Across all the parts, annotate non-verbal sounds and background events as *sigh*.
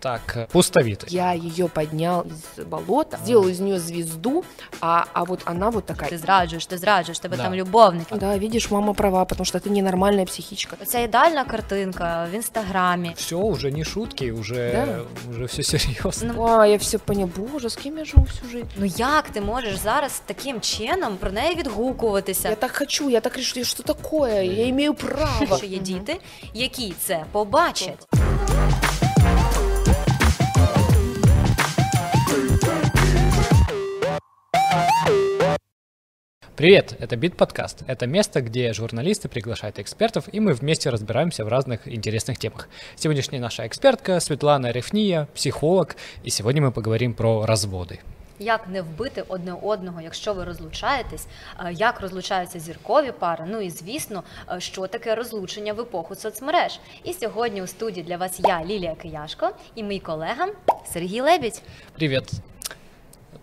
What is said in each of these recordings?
Так, э, пустовитый. Я ее поднял из болота, сделал из нее звезду, а, а вот она вот такая. Ти зраджуєш, ти зраджуєш, тебе Да. там любовник. Да, видишь, мама права, потому что ты ненормальная психичка. Оця ідеальна картинка в інстаграмі. Все, уже не шутки, уже, Да. уже все серьезно. Ну, А, я все поняла, боже, с кем я живу всю жизнь? ну як ти можеш зараз таким чином про неї відгукуватися? Я так хочу, я так решу, что такое, я имею право. Що є діти, які це побачать. Привет, это Бит Подкаст. Это место, где журналисты приглашают экспертов, и мы вместе разбираемся в разных интересных темах. Сегодняшняя наша экспертка Светлана Рефния, психолог, и сегодня мы поговорим про разводы. Як не вбити одне одного, якщо ви розлучаєтесь, е, як розлучаються зіркові пари? Ну і звісно, е, що таке розлучення в епоху соцмереж. І сьогодні у студії для вас я, Лілія Кияшко, і мій колега Сергій Лебідь. Привет.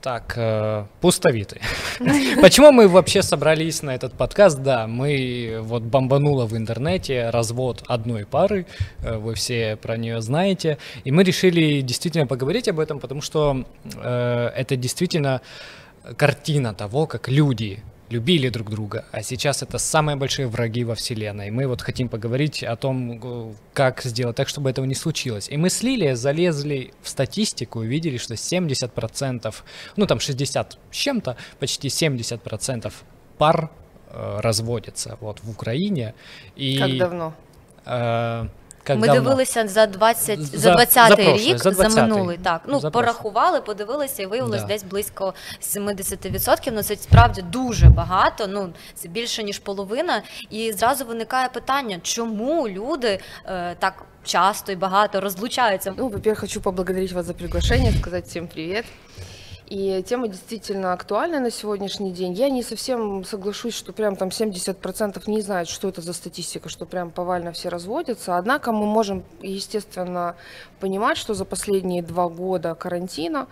Так, э, пустовитый. *laughs* Почему мы вообще собрались на этот подкаст? Да, мы вот бомбануло в интернете развод одной пары, э, вы все про нее знаете, и мы решили действительно поговорить об этом, потому что э, это действительно картина того, как люди любили друг друга, а сейчас это самые большие враги во вселенной. Мы вот хотим поговорить о том, как сделать так, чтобы этого не случилось. И мы с Лилией залезли в статистику и увидели, что 70%, ну там 60 с чем-то, почти 70% пар э, разводятся вот в Украине. И, Как давно? э, как Ми давно? дивилися за 20, за, За- 20 за рік, за за, 20-й. минулий. Так, ну За порахували, подивилися, і виявилось Да. десь близько 70%. Ну це справді дуже багато. Ну це більше ніж половина. І зразу виникає питання, чому люди е, так часто і багато розлучаються. Ну, во-первых, хочу поблагодарить вас за приглашение, сказать всем привет. И тема действительно актуальна на сегодняшний день. Я не совсем соглашусь, что прям там 70% не знают, что это за статистика, что прям повально все разводятся. Однако мы можем, естественно, понимать, что за последние два года карантина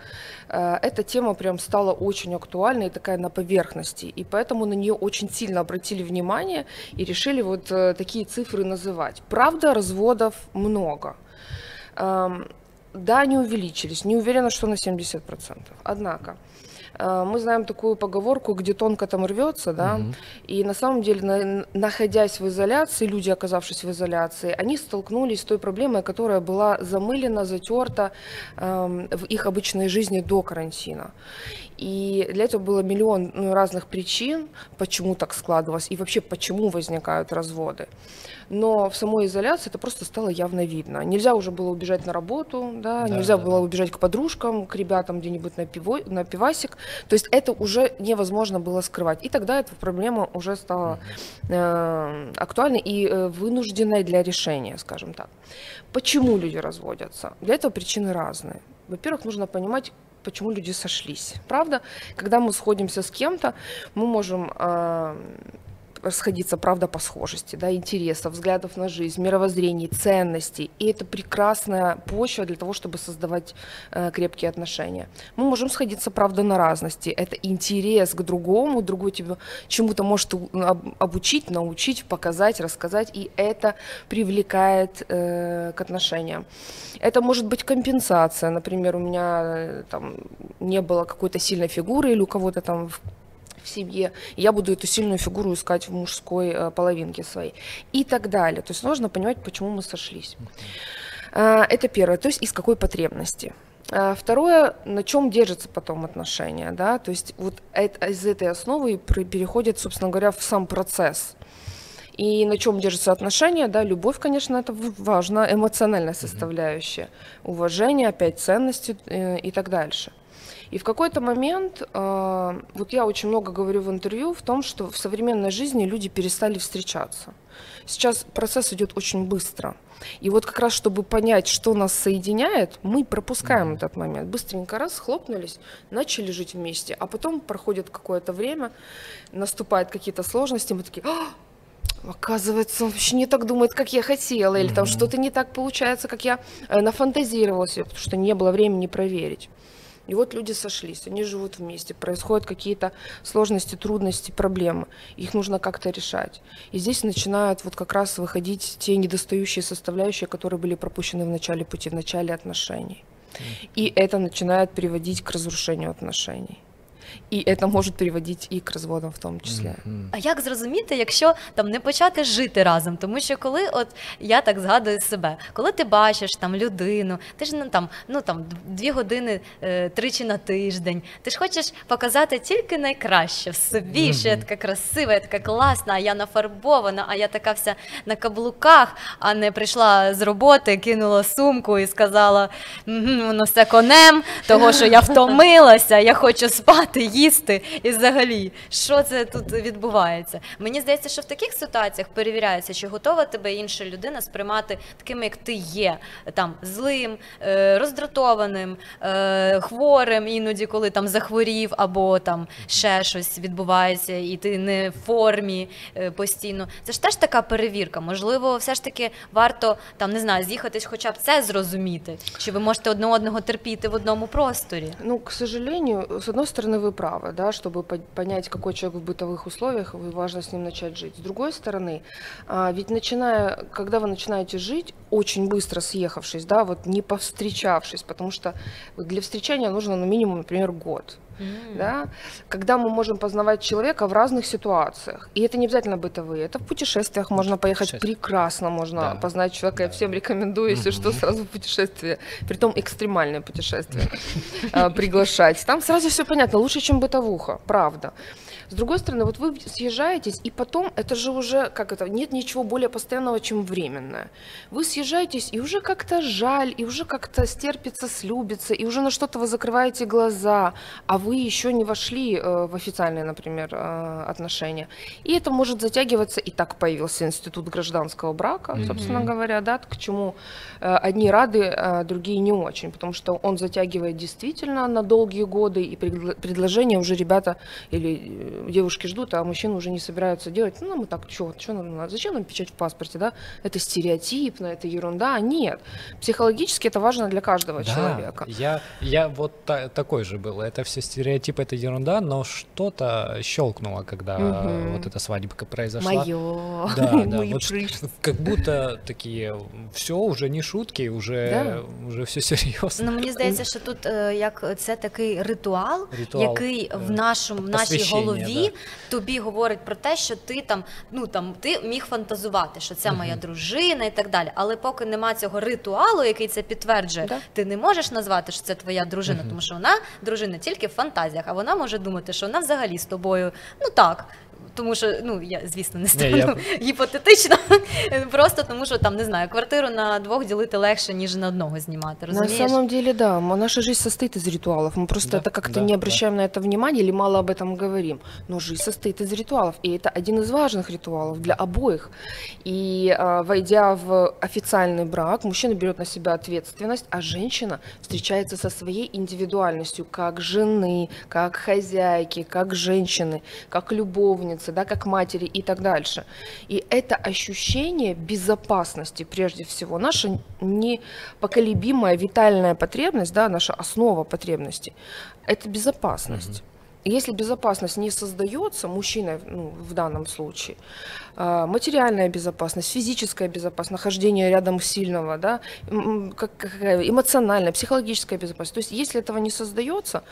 э, эта тема прям стала очень актуальной и такая на поверхности. И поэтому на нее очень сильно обратили внимание и решили вот э, такие цифры называть. Правда, разводов много. Эм, Да, они увеличились. Не уверена, что на 70%. Однако, э, мы знаем такую поговорку, где тонко там рвется, да, Мгм. и на самом деле, на- находясь в изоляции, люди, оказавшись в изоляции, они столкнулись с той проблемой, которая была замылена, затерта эм, в их обычной жизни до карантина. И для этого было миллион ну, разных причин, почему так складывалось, и вообще почему возникают разводы. Но в самой изоляции это просто стало явно видно. Нельзя уже было убежать на работу, да, Да, нельзя да, было да. убежать к подружкам, к ребятам где-нибудь на, пиво, на пивасик. То есть это уже невозможно было скрывать. И тогда эта проблема уже стала э, актуальной и э, вынужденной для решения, скажем так. Почему люди разводятся? Для этого причины разные. Во-первых, нужно понимать, почему люди сошлись. Правда, когда мы сходимся с кем-то, мы можем э, расходиться, правда, по схожести, да, интересов, взглядов на жизнь, мировоззрений, ценностей. И это прекрасная почва для того, чтобы создавать э, крепкие отношения. Мы можем сходиться, правда, на разности. Это интерес к другому, другой тебя чему-то может обучить, научить, показать, рассказать, и это привлекает э, к отношениям. Это может быть компенсация. Например, у меня э, там не было какой-то сильной фигуры или у кого-то там в семье, и я буду эту сильную фигуру искать в мужской э, половинке своей и так далее. То есть нужно понимать, почему мы сошлись. А, Это первое, то есть из какой потребности. А, Второе, на чем держатся потом отношения, да, то есть вот из этой основы переходит, собственно говоря, в сам процесс. И на чем держатся отношения, да, любовь, конечно, это важно, эмоциональная составляющая, уважение, опять ценности э, и так дальше. И в какой-то момент, э, вот я очень много говорю в интервью в том, что в современной жизни люди перестали встречаться. Сейчас процесс идет очень быстро. И вот как раз, чтобы понять, что нас соединяет, мы пропускаем этот момент. Быстренько раз, хлопнулись, начали жить вместе, а потом проходит какое-то время, наступают какие-то сложности, мы такие, «А, оказывается, он вообще не так думает, как я хотела, или там что-то не так получается, как я э, нафантазировала себе, потому что не было времени проверить. И вот люди сошлись, они живут вместе, происходят какие-то сложности, трудности, проблемы. Их нужно как-то решать. И здесь начинают вот как раз выходить те недостающие составляющие, которые были пропущены в начале пути, в начале отношений. И это начинает приводить к разрушению отношений. І це може приводити і к розводам в тому числі. Mm-hmm. А як зрозуміти, якщо там не почати жити разом? Тому що коли от я так згадую себе, коли ти бачиш там людину, ти ж ну там ну там дві години е, тричі на тиждень, ти ж хочеш показати тільки найкраще в собі, mm-hmm. що я така красива, я така класна, а я нафарбована, а я така вся на каблуках, а не прийшла з роботи, кинула сумку і сказала: воно все конем, того що я *laughs* втомилася, я хочу спати їсти і взагалі, що це тут відбувається. Мені здається, що в таких ситуаціях перевіряється, чи готова тебе інша людина сприймати таким, як ти є, там злим, е, роздратованим, е, хворим, іноді, коли там захворів, або там ще щось відбувається, і ти не в формі е, постійно. Це ж теж така перевірка. Можливо, все ж таки варто там не знаю, з'їхатись, хоча б це зрозуміти, чи ви можете одне одного терпіти в одному просторі. Ну, к сожалению, с одной стороны, вы правы, да, чтобы понять, какой человек в бытовых условиях, и важно с ним начать жить. С другой стороны, а, ведь начиная, когда вы начинаете жить, очень быстро съехавшись, да, вот не повстречавшись, потому что для встречания нужно ну, минимум, например, год. Mm. Да? Когда мы можем познавать человека в разных ситуациях. И это не обязательно бытовые. Это в путешествиях можно поехать прекрасно, можно да. познать человека. Да. Я всем рекомендую, если mm-hmm. что, сразу в путешествие. Притом экстремальное путешествие *laughs* а, приглашать. Там сразу все понятно. Лучше, чем бытовуха. Правда. С другой стороны, вот вы съезжаетесь, и потом это же уже, как это, нет ничего более постоянного, чем временное. Вы съезжаетесь, и уже как-то жаль, и уже как-то стерпится, слюбится, и уже на что-то вы закрываете глаза, а вы еще не вошли э, в официальные, например, э, отношения. И это может затягиваться, и так появился институт гражданского брака, mm-hmm. собственно говоря, да, к чему э, одни рады, э, другие не очень, потому что он затягивает действительно на долгие годы, и предложения уже ребята или э, девушки ждут, а мужчины уже не собираются делать. Ну, мы так, что, что нам надо? Зачем нам печать в паспорте, да? Это стереотипно, это ерунда. Нет. Психологически это важно для каждого да, человека. Я, я вот та, такой же был. Это все стереотипы, это ерунда, но что-то щелкнуло, когда угу. вот эта свадебка произошла. Мое. Да, *laughs* да. Вот как будто такие, все, уже не шутки, уже, да. уже все серйозно. Ну, мені здається, *laughs* що тут як це такий ритуал, ритуал який в нашому в нашій голові голові да. тобі говорить про те, що ти там, ну там ти міг фантазувати, що це моя дружина і так далі. Але поки нема цього ритуалу, який це підтверджує, да. ти не можеш назвати, що це твоя дружина, тому що вона дружина тільки в фантазіях, а вона може думати, що вона взагалі з тобою, ну так тому що ну я звісно не стану я... гіпотетично, *laughs* просто тому що там не знаю, квартиру на двох ділити легше, ніж на одного знімати. Розумієш? На самом деле, да, наша жизнь состоит из ритуалов. Мы просто да, это как-то да, не обращаем да. на это внимания или мало об этом говорим. Но жизнь состоит из ритуалов, и это один из важных ритуалов для обоих. И а, войдя в официальный брак, мужчина берет на себя ответственность, а женщина встречается со своей индивидуальностью, как жены, как хозяйки, как женщины, как любовницы родственницы, да, как матери и так дальше. И это ощущение безопасности, прежде всего, наша непоколебимая витальная потребность, да, наша основа потребности, это безопасность. Mm-hmm. Если безопасность не создается мужчиной, ну, в данном случае, материальная безопасность, физическая безопасность, нахождение рядом сильного, да, эмоциональная, психологическая безопасность. То есть, если этого не создается,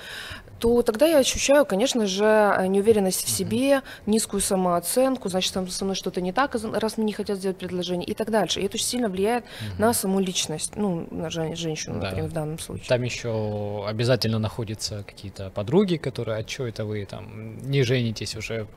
то тогда я ощущаю, конечно же, неуверенность в себе, низкую самооценку, значит, там со мной что-то не так, раз мне не хотят сделать предложение и так дальше. И это очень сильно влияет угу. на саму личность, ну, на женщину, да. например, в данном случае. Там еще обязательно находятся какие-то подруги, которые, а что это вы там не женитесь уже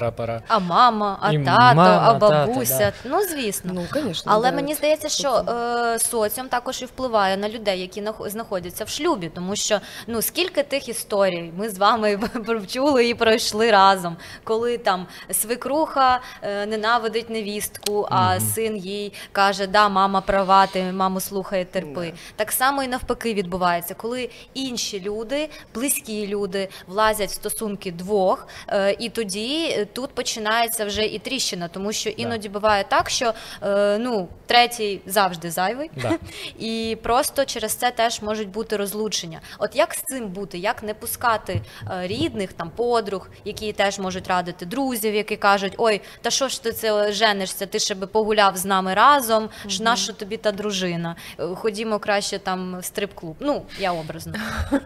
пора. А мама, а І тато, мама, а бабуся. Тата, да. Ну звісно. Ну, конечно, Але да. мені здається, що е, соціум також і впливає на людей, які знаходяться в шлюбі, тому що ну скільки тих історій ми з вами *laughs* чули і пройшли разом, коли там свекруха е, ненавидить невістку, а mm-hmm. син їй каже, да, мама права, ти маму слухає, терпи. Mm-hmm. Так само і навпаки відбувається, коли інші люди, близькі люди влазять в стосунки двох, е, і тоді тут починається вже і тріщина, тому що іноді буває так, що е, ну третій завжди зайвий, Да. *laughs* і просто через це теж можуть бути розлучення. От як з цим бути? Як не пускати е, рідних, там подруг, які теж можуть радити друзів, які кажуть: ой, та що ж ти це женишся? Ти ще би погуляв з нами разом. ж нащо тобі та дружина? Е, Ходімо краще там в стрип-клуб. Ну я образно. *laughs*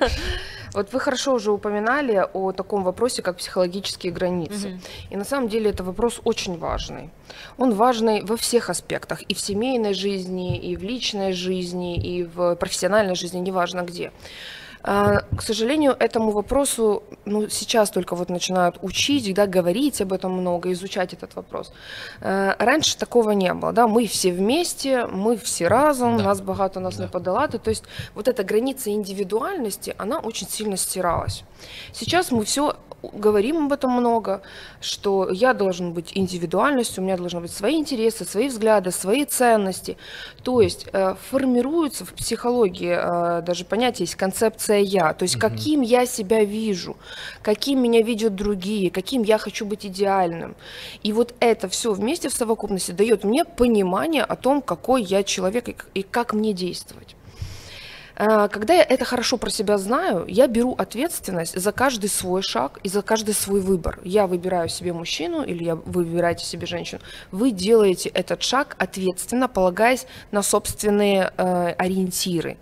Вот вы хорошо уже упоминали о таком вопросе, как психологические границы. Мгм. И на самом деле это вопрос очень важный. Он важный во всех аспектах, и в семейной жизни, и в личной жизни, и в профессиональной жизни, неважно где. А, К сожалению, этому вопросу ну, сейчас только вот начинают учить, да, говорить об этом много, изучать этот вопрос. Э, Раньше такого не было, да, мы все вместе, мы все разом, Да. нас богато, нас Да. не подолати. То есть вот эта граница индивидуальности, она очень сильно стиралась. Сейчас мы все говорим об этом много, что я должен быть индивидуальностью, у меня должны быть свои интересы, свои взгляды, свои ценности. То есть э, формируется в психологии э, даже понятие есть концепция я, то есть Мгм. каким я себя вижу, каким меня видят другие, каким я хочу быть идеальным. И вот это все вместе в совокупности дает мне понимание о том, какой я человек и как мне действовать. А, Когда я это хорошо про себя знаю, я беру ответственность за каждый свой шаг и за каждый свой выбор. Я выбираю себе мужчину или я, вы выбираете себе женщину. Вы делаете этот шаг ответственно, полагаясь на собственные э, ориентиры.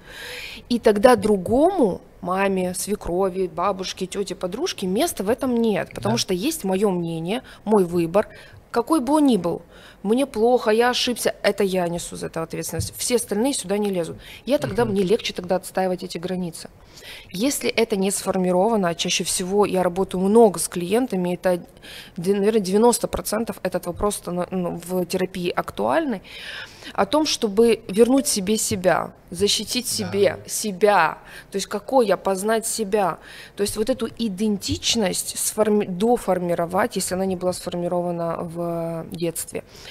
И тогда другому маме, свекрови, бабушке, тете, подружке места в этом нет, потому Да. что есть мое мнение, мой выбор, какой бы он ни был. Мне плохо, я ошибся, это я несу за это ответственность. Все остальные сюда не лезут. Я тогда, мне легче тогда отстаивать эти границы. Если это не сформировано, а чаще всего я работаю много с клиентами, это, наверное, 90% этот вопрос станов- ну, в терапии актуальный, о том, чтобы вернуть себе себя, защитить себе себя, то есть какой я, познать себя. То есть вот эту идентичность сформи- доформировать, если она не была сформирована в детстве.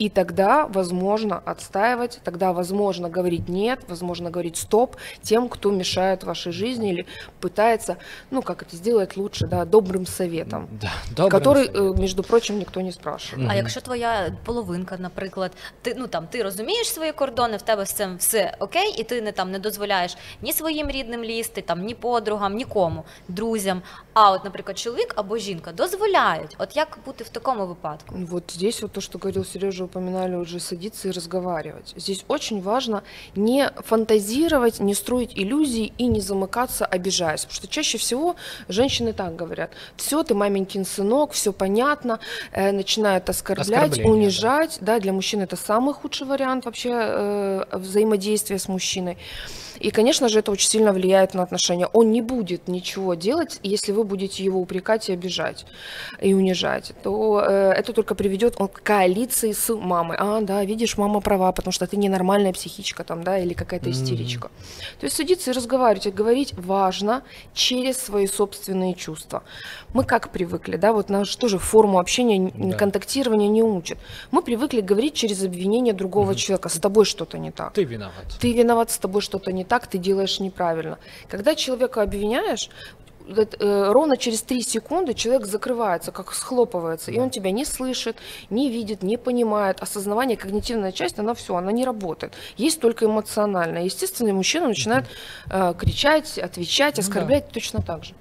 И тогда возможно отстаивать, тогда возможно говорить нет, возможно говорить стоп тем, кто мешает вашей жизни или пытается, ну как это сделать лучше, да, добрым советом, Да, добрым который, советом. э, между прочим, никто не спрашивает. А Мгм. якщо твоя половинка, наприклад, ти ну там ти розумієш свої кордони, в тебе з цим все окей, і ти не там не дозволяєш ні своїм рідним лізти, там ні подругам, нікому, друзям. А от, наприклад, чоловік або жінка дозволяють. От як бути в такому випадку? Вот здесь вот то, что говорил Сережа, упоминали уже садиться и разговаривать. Здесь очень важно не фантазировать, не строить иллюзий и не замыкаться, обижаясь. Потому что чаще всего женщины так говорят. Все, ты маменькин сынок, все понятно, э, начинают оскорблять, унижать. Да. для мужчин это самый худший вариант вообще э, взаимодействия с мужчиной. И, конечно же, это очень сильно влияет на отношения. Он не будет ничего делать, если вы будете его упрекать и обижать, и унижать. То э, это только приведет он к коалиции с мамой. А, да, видишь, мама права, потому что ты ненормальная психичка там, да, или какая-то истеричка. То есть садиться и разговаривать, и говорить важно через свои собственные чувства. Мы как привыкли, да, вот наш тоже форму общения, Да. контактирования не учат. Мы привыкли говорить через обвинение другого Мгм. человека, с тобой что-то не так Ты виноват. ты виноват, с тобой что-то не так, ты делаешь неправильно. Когда человека обвиняешь, э, ровно через три секунды человек закрывается, как схлопывается, и Да. он тебя не слышит, не видит, не понимает. Осознавание, когнитивная часть, она все, она не работает. Есть только эмоциональная. Естественно, мужчина начинает э, кричать, отвечать, Ну да. оскорблять точно так же.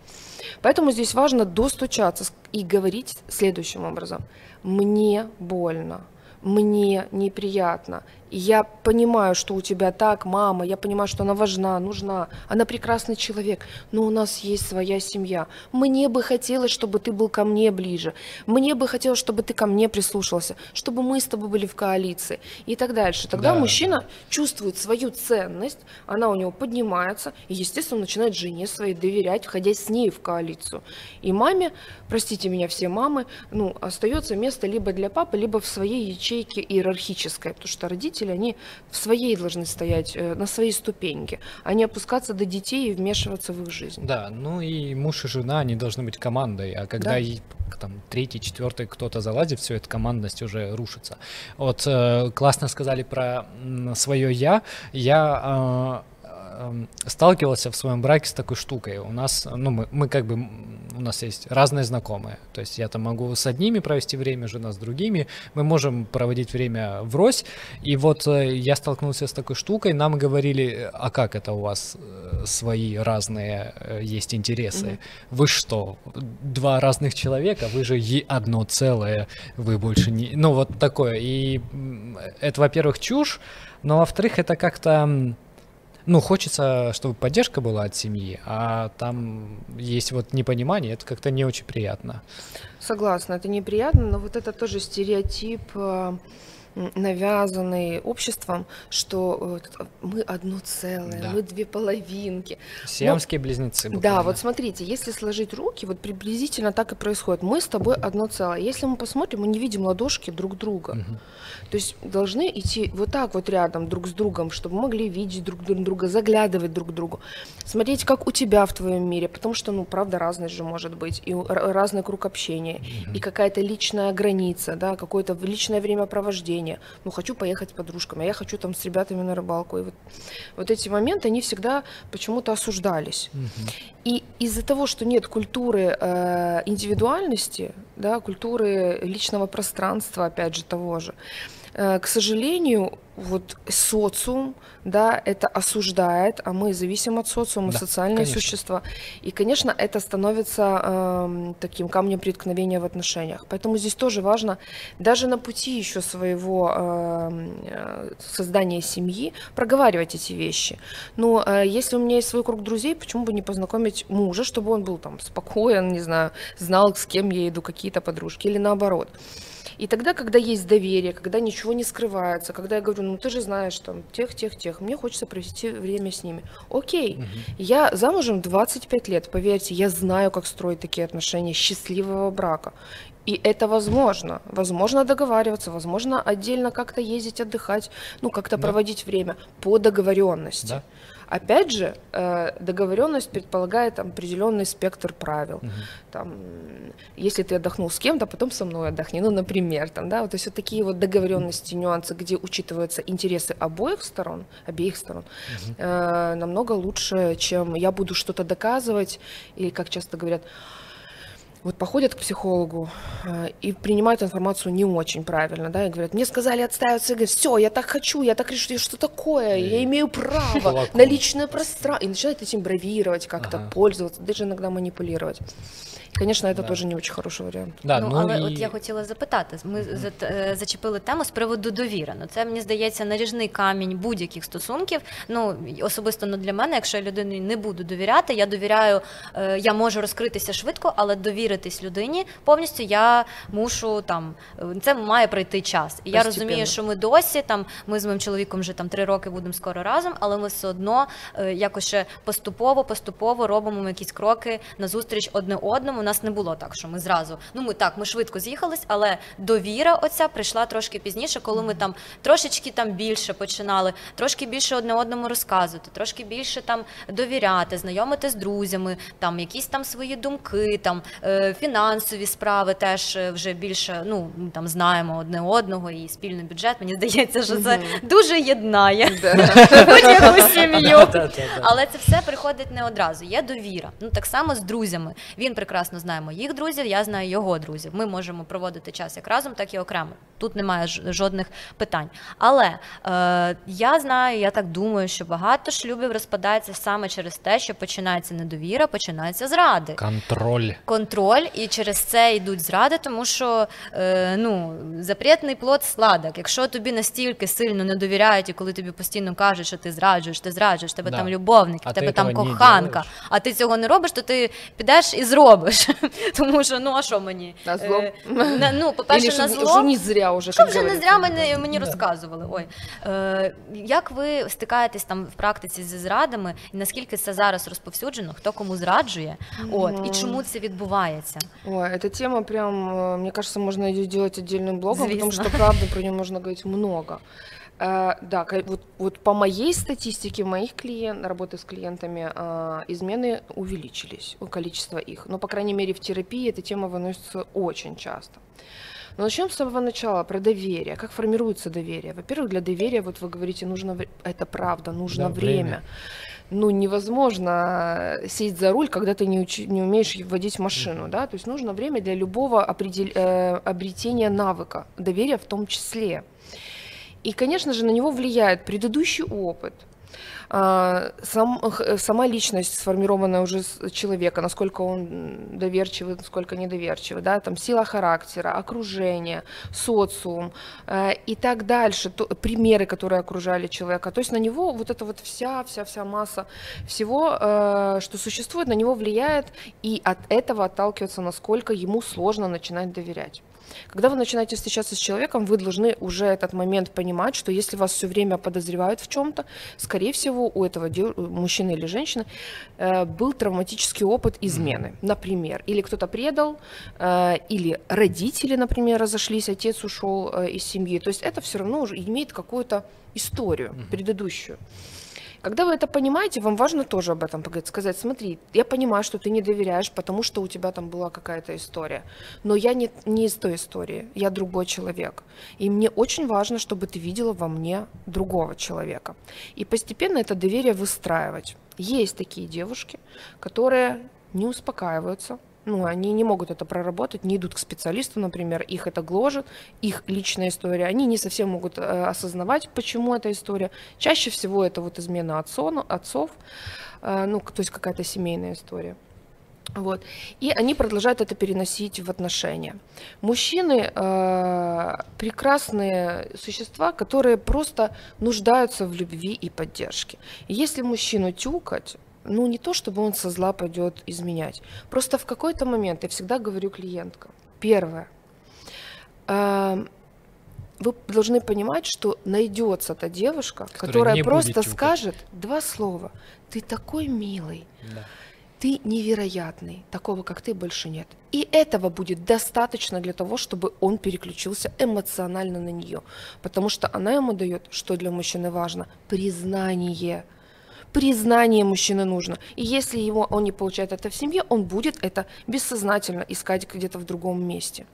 Поэтому здесь важно достучаться и говорить следующим образом. Мне больно, мне неприятно. Я понимаю, что у тебя так, мама, я понимаю, что она важна, нужна, она прекрасный человек, но у нас есть своя семья. Мне бы хотелось, чтобы ты был ко мне ближе. Мне бы хотелось, чтобы ты ко мне прислушался, чтобы мы с тобой были в коалиции и так дальше. Тогда Да, мужчина чувствует свою ценность, она у него поднимается, и, естественно, начинает жене своей доверять, входя с ней в коалицию. И маме, простите меня все мамы, ну, остается место либо для папы, либо в своей ячейке иерархической, потому что родители, они в своей должны стоять, э, на своей ступеньке, а не опускаться до детей и вмешиваться в их жизнь. Да, ну и муж и жена, они должны быть командой, а когда Да. и, там третий, четвертый кто-то залазит, все эта командность уже рушится. Вот э, классно сказали про свое я. Я э, сталкивался в своем браке с такой штукой. У нас, ну, мы, мы как бы, у нас есть разные знакомые. То есть я там могу с одними провести время, жена с другими. Мы можем проводить время врозь. И вот э, я столкнулся с такой штукой. Нам говорили, а как это у вас э, свои разные э, есть интересы? Mm-hmm. Вы что, два разных человека? Вы же одно целое. Вы больше не... Ну, вот такое. И это, во-первых, чушь. Но, во-вторых, это как-то ну, хочется, чтобы поддержка была от семьи, а там есть вот непонимание, это как-то не очень приятно. Согласна, это неприятно, но вот это тоже стереотип э, навязанный обществом, что э, мы одно целое, да. мы две половинки. Сиамские но, близнецы. Буквально. Да, вот смотрите, если сложить руки, вот приблизительно так и происходит. Мы с тобой одно целое. Если мы посмотрим, мы не видим ладошки друг друга. Угу. То есть должны идти вот так вот рядом друг с другом, чтобы могли видеть друг друга, заглядывать друг к другу, смотреть, как у тебя в твоем мире, потому что, ну, правда, разность же может быть, и разный круг общения, mm-hmm. и какая-то личная граница, да, какое-то личное времяпровождение. Ну, хочу поехать с подружками, а я хочу там с ребятами на рыбалку. И вот, вот эти моменты, они всегда почему-то осуждались. Mm-hmm. И из-за того, что нет культуры э, индивидуальности, да, культуры личного пространства, опять же, того же, Э, к сожалению, вот социум, да, это осуждает, а мы зависим от социума, да, социальные конечно. существа. И, конечно, это становится э, таким камнем преткновения в отношениях. Поэтому здесь тоже важно, даже на пути еще своего эм, э, создания семьи, проговаривать эти вещи. Но э, если у меня есть свой круг друзей, почему бы не познакомить мужа, чтобы он был там спокоен, не знаю, знал, с кем я иду, какие-то подружки, или наоборот. И тогда, когда есть доверие, когда ничего не скрывается, когда я говорю, ну ты же знаешь, там, тех, тех, тех, мне хочется провести время с ними. Окей, угу. я замужем 25 лет, поверьте, я знаю, как строить такие отношения счастливого брака. И это возможно. Возможно договариваться, возможно отдельно как-то ездить отдыхать, ну как-то да. проводить время по договоренности. Да. Опять же, э, договоренность предполагает определенный спектр правил. Угу. Там, если ты отдохнул с кем-то, потом со мной отдохни, ну, например, там, да, вот, то есть вот такие вот договоренности, нюансы, где учитываются интересы обоих сторон, обеих сторон, угу. намного лучше, чем я буду что-то доказывать, или, как часто говорят, вот походят к психологу э, и принимают информацию не очень правильно, да, и говорят, мне сказали отстаиваться, и говорят, все, я так хочу, я так решу, что такое, я имею право на личное пространство, и начинают этим бравировать, как-то ага. пользоваться, даже иногда манипулировать. Звісно, це да. теж не дуже хороший варіант. Да, ну, ну але і... от я хотіла запитати: ми mm-hmm. зачепили тему з приводу довіри. Ну це мені здається наріжний камінь будь-яких стосунків. Ну особисто ну, для мене, якщо я людині не буду довіряти, я довіряю, е, я можу розкритися швидко, але довіритись людині повністю я мушу там. Це має пройти час. І я розумію, що ми досі там. Ми з моїм чоловіком вже там три роки будемо скоро разом, але ми все одно е, якось ще поступово, поступово робимо якісь кроки назустріч одне одному у нас не було так, що ми зразу. Ну ми так, ми швидко з'їхались, але довіра оця прийшла трошки пізніше, коли ми там трошечки там більше починали, трошки більше одне одному розказувати, трошки більше там довіряти, знайомити з друзями, там якісь там свої думки, там е, фінансові справи теж е, вже більше ну там знаємо одне одного і спільний бюджет. Мені здається, що це дуже єднає *laughs* будь-яку *laughs* сім'ю. Але це все приходить не одразу. Є довіра. Ну так само з друзями. Він прекрасно прекрасно знає моїх друзів, я знаю його друзів. Ми можемо проводити час як разом, так і окремо. Тут немає жодних питань. Але е, я знаю, я так думаю, що багато шлюбів розпадається саме через те, що починається недовіра, починається зради. Контроль. Контроль, і через це йдуть зради, тому що е, ну, запретний плод сладок. Якщо тобі настільки сильно не довіряють, і коли тобі постійно кажуть, що ти зраджуєш, ти зраджуєш, тебе да. там любовник, а тебе там коханка, а ти цього не робиш, то ти підеш і зробиш. *laughs* Тому що ну а що мені? На зло? Е, на, ну, по-перше, на зло. Що не зря вже. Що вже не зря мені, мені розказували. Ой. Е, Як ви стикаєтесь там в практиці зі зрадами, і наскільки це зараз розповсюджено, хто кому зраджує, от, і чому це відбувається? Ой, эта тема прям, мне кажется, можно ее сделать отдельным блогом, Звісно. потому что, правда, про нее можно говорить много. Э, да, вот, вот по моей статистике, моих клиент, работы с клиентами, э, измены увеличились, количество их. Но, по крайней мере, в терапии эта тема выносится очень часто. Но начнем с самого начала, про доверие. Как формируется доверие? Во-первых, для доверия, вот вы говорите, нужно, это правда, нужно да, время. время. Ну, невозможно сесть за руль, когда ты не, учи, не умеешь водить машину, да, то есть нужно время для любого определ... э, обретения навыка, доверия в том числе. И, конечно же, на него влияет предыдущий опыт – сам, сама личность, сформированная уже человека, насколько он доверчивый, насколько недоверчивый, да, там сила характера, окружение, социум э, и так дальше, то, примеры, которые окружали человека. То есть на него вот эта вот вся, вся, вся масса всего, э, что существует, на него влияет, и от этого отталкиваться, насколько ему сложно начинать доверять. Когда вы начинаете встречаться с человеком, вы должны уже этот момент понимать, что если вас все время подозревают в чем-то, скорее всего, у этого мужчины или женщины э, был травматический опыт измены, например, или кто-то предал, э, или родители, например, разошлись, отец ушел э, из семьи. То есть это все равно уже имеет какую-то историю предыдущую. Когда вы это понимаете, вам важно тоже об этом поговорить, сказать, смотри, я понимаю, что ты не доверяешь, потому что у тебя там была какая-то история, но я не, не из той истории, я другой человек. И мне очень важно, чтобы ты видела во мне другого человека. И постепенно это доверие выстраивать. Есть такие девушки, которые не успокаиваются, ну, они не могут это проработать, не идут к специалисту, например, их это гложет, их личная история, они не совсем могут э, осознавать, почему эта история. Чаще всего это вот измена отцов, отцов э, ну, то есть какая-то семейная история. Вот. И они продолжают это переносить в отношения. Мужчины э, прекрасные существа, которые просто нуждаются в любви и поддержке. И если мужчину тюкать, ну, не то, чтобы он со зла пойдет изменять. Просто в какой-то момент, я всегда говорю клиенткам, первое, э, вы должны понимать, что найдется та девушка, которая, которая просто скажет два слова. Ты такой милый. Да. Ты невероятный. Такого, как ты, больше нет. И этого будет достаточно для того, чтобы он переключился эмоционально на нее. Потому что она ему дает, что для мужчины важно, признание признание мужчины нужно. И если его, он не получает это в семье, он будет это бессознательно искать где-то в другом месте.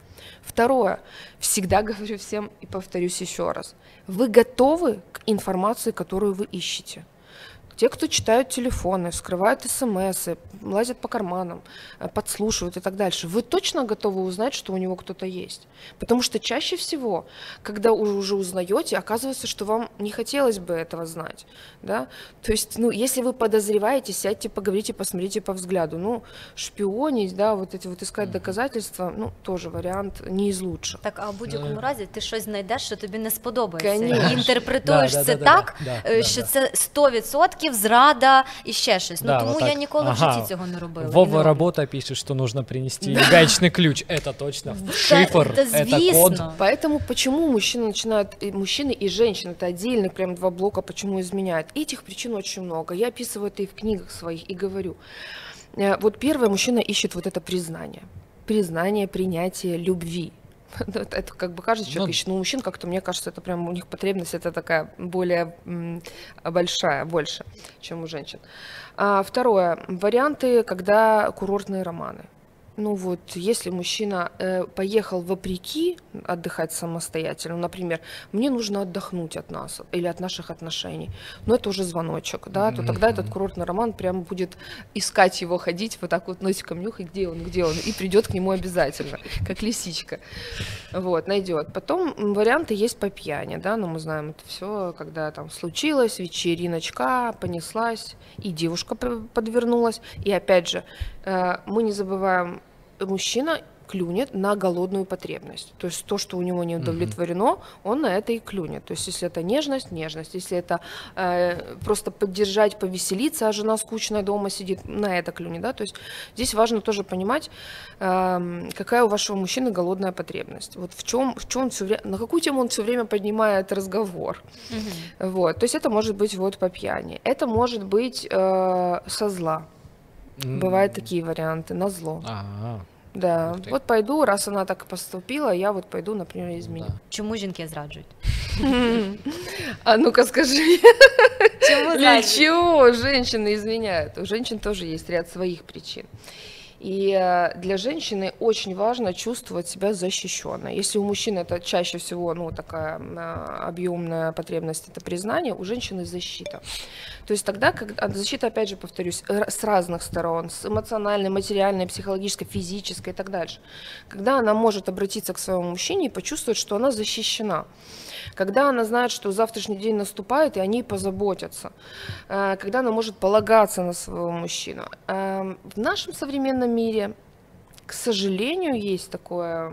Второе. Всегда *laughs* говорю всем и повторюсь еще раз. Вы готовы к информации, которую вы ищете? Те, кто читают телефоны, вскрывают смс, лазят по карманам, э, подслушивают и так дальше, вы точно готовы узнать, что у него кто-то есть? Потому что чаще всего, когда вы уже узнаете, оказывается, что вам не хотелось бы этого знать. Да? То есть, ну, если вы подозреваете, сядьте, поговорите, посмотрите по взгляду. Ну, шпионить, да, вот эти вот искать доказательства, ну, тоже вариант не из лучших. Так, а в будь-якому разі ти щось знайдеш, що тобі не сподобається. Конечно. І інтерпретуєш да, да, це да, так, да, да, що да, це 100% років, зрада і ще щось. Ну тому я ніколи в житті цього не робила. Вова работа пишет, что нужно принести гаечный ключ. Это точно шифр, это код. Поэтому почему мужчины начинают, и мужчины и женщины, это отдельно прям два блока, почему изменяют. Этих причин очень много. Я описываю это и в книгах своих, и говорю. Э, вот первое, мужчина ищет вот это признание. Признание, принятие, любви. *laughs* это как бы каждый человек ну, ищет. Но у мужчин как-то, мне кажется, это прям у них потребность это такая более большая, больше, чем у женщин. А, второе. Варианты, когда курортные романы. Ну вот, если мужчина э, поехал вопреки отдыхать самостоятельно, например, мне нужно отдохнуть от нас или от наших отношений, но это уже звоночек, да, то тогда этот курортный роман прям будет искать его, ходить вот так вот носиком нюхать, где он, где он, и придет к нему обязательно, как лисичка, вот, найдет. Потом варианты есть по пьяни, да, но мы знаем это все, когда там случилось, вечериночка, понеслась, и девушка подвернулась, и опять же, мы не забываем мужчина клюнет на голодную потребность. То есть то, что у него не удовлетворено, mm-hmm. он на это и клюнет. То есть если это нежность, нежность. Если это э, просто поддержать, повеселиться, а жена скучная дома сидит, на это клюнет. Да? То есть здесь важно тоже понимать, э, какая у вашего мужчины голодная потребность. Вот в чем, в чем все время, на какую тему он все время поднимает разговор. Mm-hmm. Вот. То есть это может быть вот по пьяни. Это может быть э, со зла. Mm. Бывают такие варианты, на зло. А-а-а. Да, вот пойду, раз она так поступила, я вот пойду, например, изменю. Да. Чому жінки зраджують? *laughs* А ну-ка скажи. Чему Для чего женщины изменяют? У женщин тоже есть ряд своих причин. И э, для женщины очень важно чувствовать себя защищенной. Если у мужчины это чаще всего ну, такая а, объемная потребность, это признание, у женщины защита. То есть тогда, когда защита, опять же, повторюсь, с разных сторон, с эмоциональной, материальной, психологической, физической и так дальше. Когда она может обратиться к своему мужчине и почувствовать, что она защищена когда она знает, что завтрашний день наступает, и они позаботятся, э, когда она может полагаться на своего мужчину. Эм, в нашем современном мире, к сожалению, есть такое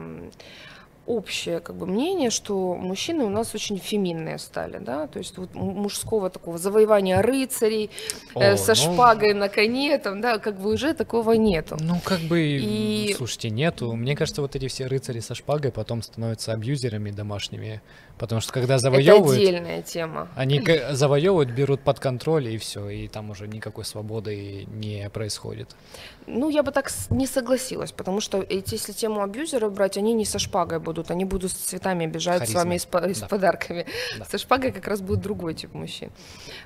общее как бы мнение, что мужчины у нас очень феминные стали, да, то есть вот мужского такого завоевания рыцарей э, О, э, со ну... шпагой на коне, там, да, как бы уже такого нету. Ну, как бы, и... слушайте, нету. Мне кажется, вот эти все рыцари со шпагой потом становятся абьюзерами домашними, потому что когда завоевывают... Это отдельная тема. Они завоевывают, берут под контроль, и все, и там уже никакой свободы не происходит. Ну, я бы так не согласилась, потому что эти, если тему абьюзера брать, они не со шпагой будут, они будут с цветами бежать Харизмой. с вами и с, и с да. подарками. Да. Со шпагой как раз будет другой тип мужчин.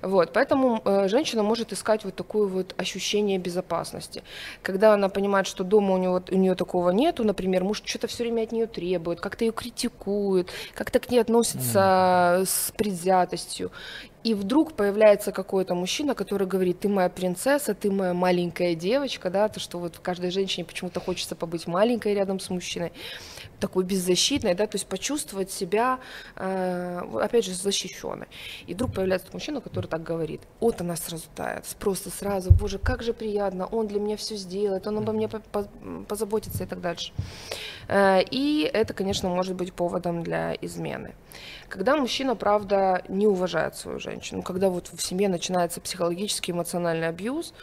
Вот, поэтому э, женщина может искать вот такое вот ощущение безопасности. Когда она понимает, что дома у, него, у нее такого нету, например, муж что-то все время от нее требует, как-то ее критикует, как-то к ней относится mm. с предвзятостью, и вдруг появляется какой-то мужчина, который говорит, ты моя принцесса, ты моя маленькая девочка, да, то, что вот каждой женщине почему-то хочется побыть маленькой рядом с мужчиной, такой беззащитной, да, то есть почувствовать себя, э, опять же, защищенной. И вдруг появляется мужчина, который так говорит, вот она сразу тает, просто сразу, боже, как же приятно, он для меня все сделает, он обо мне позаботится и так дальше. Э, и это, конечно, может быть поводом для измены. Когда мужчина, правда, не уважает свою женщину, когда вот в семье начинается психологический эмоциональный абьюз,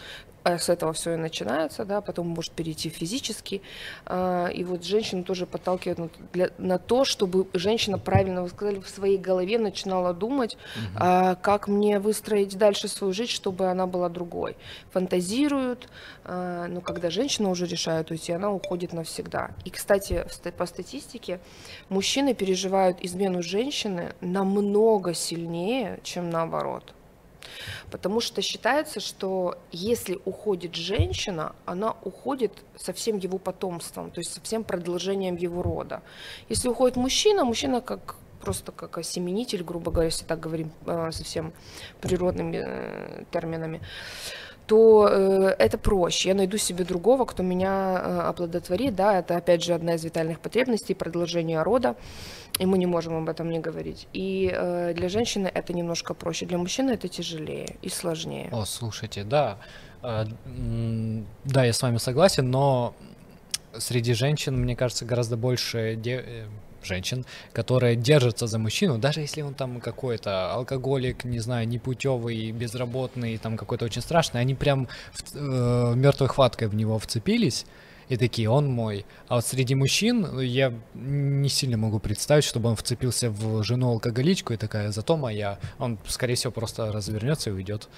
с этого все и начинается, да, потом может перейти физически. А, и вот женщину тоже подталкивает на, для, на то, чтобы женщина, правильно вы сказали, в своей голове начинала думать, угу. а, как мне выстроить дальше свою жизнь, чтобы она была другой. Фантазируют, а, но когда женщина уже решает уйти, она уходит навсегда. И, кстати, по статистике, мужчины переживают измену женщины намного сильнее, чем наоборот. Потому что считается, что если уходит женщина, она уходит со всем его потомством, то есть со всем продолжением его рода. Если уходит мужчина, мужчина как просто как осеменитель, грубо говоря, если так говорим э, совсем природными э, терминами, то э, это проще. Я найду себе другого, кто меня э, оплодотворит. Да, это опять же одна из витальных потребностей, продолжение рода, и мы не можем об этом не говорить. И э, для женщины это немножко проще, для мужчины это тяжелее и сложнее. О, слушайте, да, э, да, я с вами согласен, но среди женщин, мне кажется, гораздо больше де э, женщин, которые держатся за мужчину, даже если он там какой-то алкоголик, не знаю, непутевый, безработный, там какой-то очень страшный, они прям в, э, мертвой хваткой в него вцепились, и такие, он мой. А вот среди мужчин я не сильно могу представить, чтобы он вцепился в жену алкоголичку и такая, зато моя. Он, скорее всего, просто развернется и уйдет.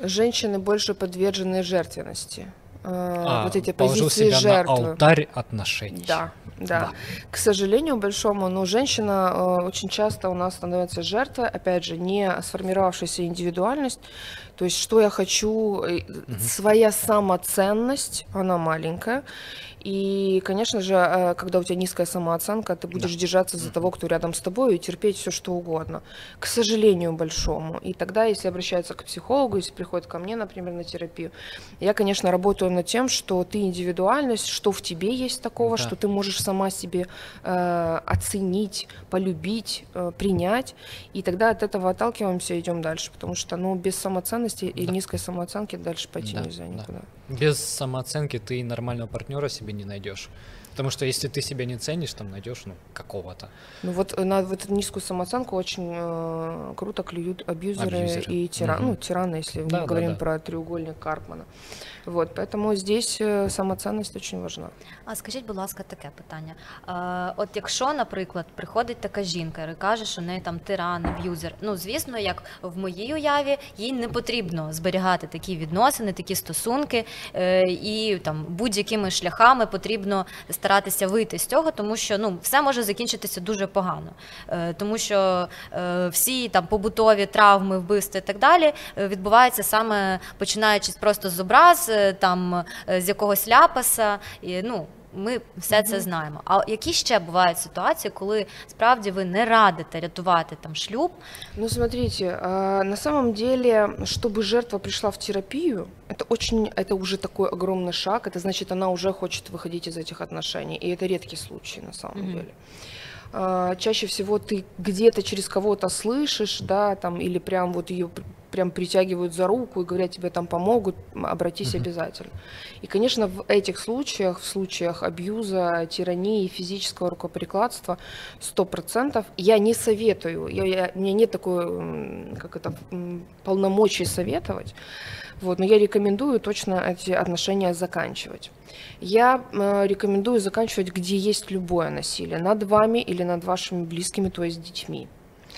Женщины больше подвержены жертвенности. Э, а, вот эти позиции себя жертвы. На алтарь отношений. Да, да, да. К сожалению, большому, но женщина э, очень часто у нас становится жертвой, опять же, не сформировавшаяся индивидуальность. То есть, что я хочу, угу. своя самоценность, она маленькая. И, конечно же, э, когда у тебя низкая самооценка, ты будешь да. держаться за того, кто рядом с тобой, и терпеть все, что угодно. К сожалению, большому. И тогда, если обращаются к психологу, если приходят ко мне, например, на терапию, я, конечно, работаю над тем, что ты индивидуальность, что в тебе есть такого, да. что ты можешь сама себе э, оценить, полюбить, э, принять. И тогда от этого отталкиваемся и идем дальше. Потому что ну, без самоценности да. и низкой самооценки дальше пойти да, нельзя никуда. Да. Без самооценки ты нормального партнера себе не найдешь. Потому что если ты себя не ценишь, там найдешь ну, какого-то. Ну вот на вот эту низкую самооценку очень э, круто клюют абьюзеры, абьюзеры. и тираны, угу. ну, тираны, если да, мы да, говорим да. про треугольник Карпмана. Вот, поэтому здесь э, самоценность очень важна. А скажіть, будь ласка, таке питання. А, От якщо, наприклад, приходить така жінка і каже, що в неї там тиран, аб'юзер, ну звісно, як в моїй уяві, їй не потрібно зберігати такі відносини, такі стосунки, е, і там будь-якими шляхами потрібно старатися вийти з цього, тому що ну все може закінчитися дуже погано, е, тому що е, всі там побутові травми, вбивства і так далі е, відбуваються саме починаючи просто з образ, там з якогось ляпаса, і ну. Ми все це знаємо. А які ще бувають ситуації, коли справді ви не радите рятувати там шлюб? Ну, смотрите, а, на самом деле, чтобы жертва пришла в терапию, это очень, это уже такой огромный шаг. Это значит, она уже хочет выходить из этих отношений, и это редкий случай на самом Мгм. деле. А, Чаще всего ты где-то через кого-то слышишь, да, там, или прям вот ее прям притягивают за руку и говорят, тебе там помогут, обратись Мгм. обязательно. И, конечно, в этих случаях, в случаях абьюза, тирании, физического рукоприкладства, сто процентов я не советую, я, я- у меня нет такой, как это, полномочий советовать, вот, но я рекомендую точно эти отношения заканчивать. Я э, рекомендую заканчивать, где есть любое насилие, над вами или над вашими близкими, то есть детьми.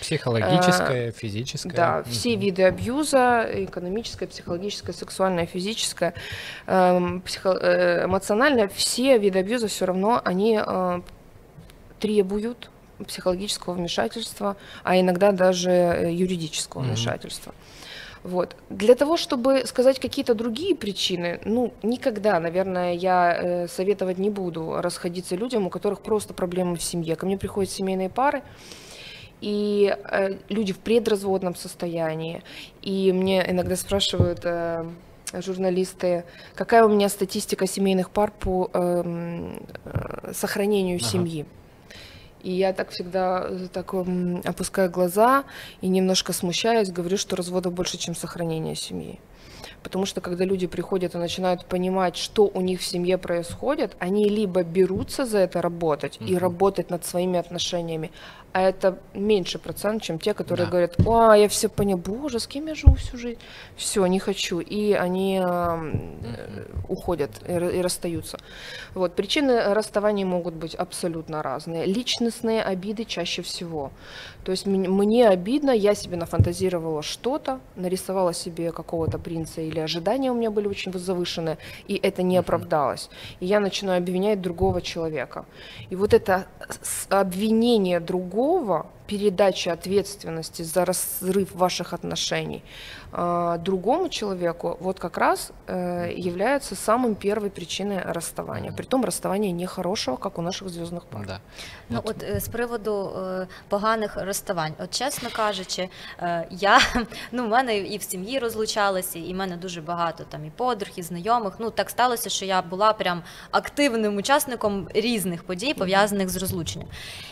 Психологическое, физическое. Да, все Мгм. виды абьюза, экономическое, психологическое, сексуальное, физическое, эм, психо- э, эмоциональное, все виды абьюза все равно, они э, требуют психологического вмешательства, а иногда даже э, юридического Мгм. вмешательства. Вот. Для того, чтобы сказать какие-то другие причины, ну, никогда, наверное, я э, советовать не буду расходиться людям, у которых просто проблемы в семье. Ко мне приходят семейные пары, и э, люди в предразводном состоянии. И мне иногда спрашивают э, журналисты, какая у меня статистика семейных пар по эм, э, сохранению Ага. семьи. И я так всегда э, так м, опускаю глаза и немножко смущаюсь, говорю, что разводов больше, чем сохранение семьи. Потому что когда люди приходят и начинают понимать, что у них в семье происходит, они либо берутся за это работать и Мгм. работать над своими отношениями, а это меньше процент, чем те, которые Да. говорят, о, я все понял, боже, с кем я живу всю жизнь, все, не хочу, и они э, уходят и, и расстаются. Вот, причины расставаний могут быть абсолютно разные. Личностные обиды чаще всего. То есть мне обидно, я себе нафантазировала что-то, нарисовала себе какого-то принца или ожидания у меня были очень завышенные, и это не оправдалось. И я начинаю обвинять другого человека. И вот это обвинение другого, передача ответственности за разрыв ваших отношений другому человеку, вот как раз э, является самым первой причиной расставания. Мгм. Притом расставания нехорошего, как у наших звездных пар. Да. Ну Вот. от е, з приводу е, поганих розставань, от чесно кажучи, е, я *laughs* ну в мене і в сім'ї розлучалася, і в мене дуже багато там і подруг, і знайомих. Ну так сталося, що я була прям активним учасником різних подій, пов'язаних з розлученням.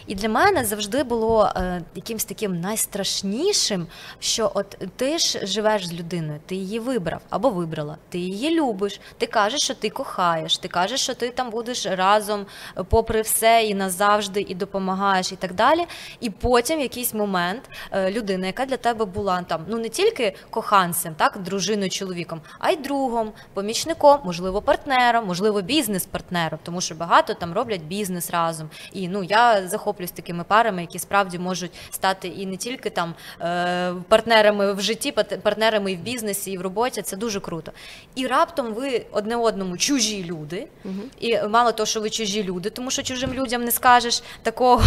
І для мене завжди було е, якимсь таким найстрашнішим, що от ти ж живеш з людиною, ти її вибрав або вибрала, ти її любиш, ти кажеш, що ти кохаєш, ти кажеш, що ти там будеш разом е, попри все і назавжди, і допомагаєш, і так далі. І потім в якийсь момент е, людина, яка для тебе була там ну не тільки коханцем, так, дружиною, чоловіком, а й другом, помічником, можливо, партнером, можливо, бізнес-партнером, тому що багато там роблять бізнес разом. І ну я захоплююсь такими парами, які справді можуть стати і не тільки там е, партнерами в житті, пат- партнерами і в бізнесі, і в роботі. Це дуже круто. І раптом ви одне одному чужі люди, і мало того, що ви чужі люди, тому що чужим людям не скажеш такого,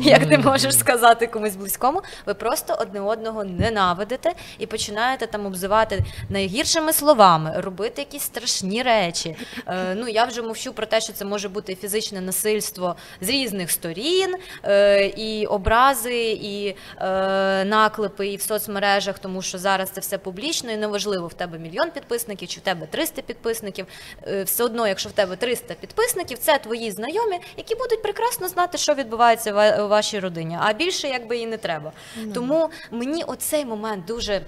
як ти можеш сказати комусь близькому. Ви просто одне одного ненавидите і починаєте там обзивати найгіршими словами, робити якісь страшні речі. Е, ну я вже мовчу про те, що це може бути фізичне насильство з різних сторін, е, і образи, і е, наклепи, і в соцмережах, тому що зараз це все публічно, і неважливо, в тебе мільйон підписників чи в тебе 300 підписників. Е, все одно, якщо в тебе 300 підписників, це твої знайомі, які будуть прекрасно знати, що відбувається в- вашій родині. А більше якби і не треба. Тому мені оцей момент дуже.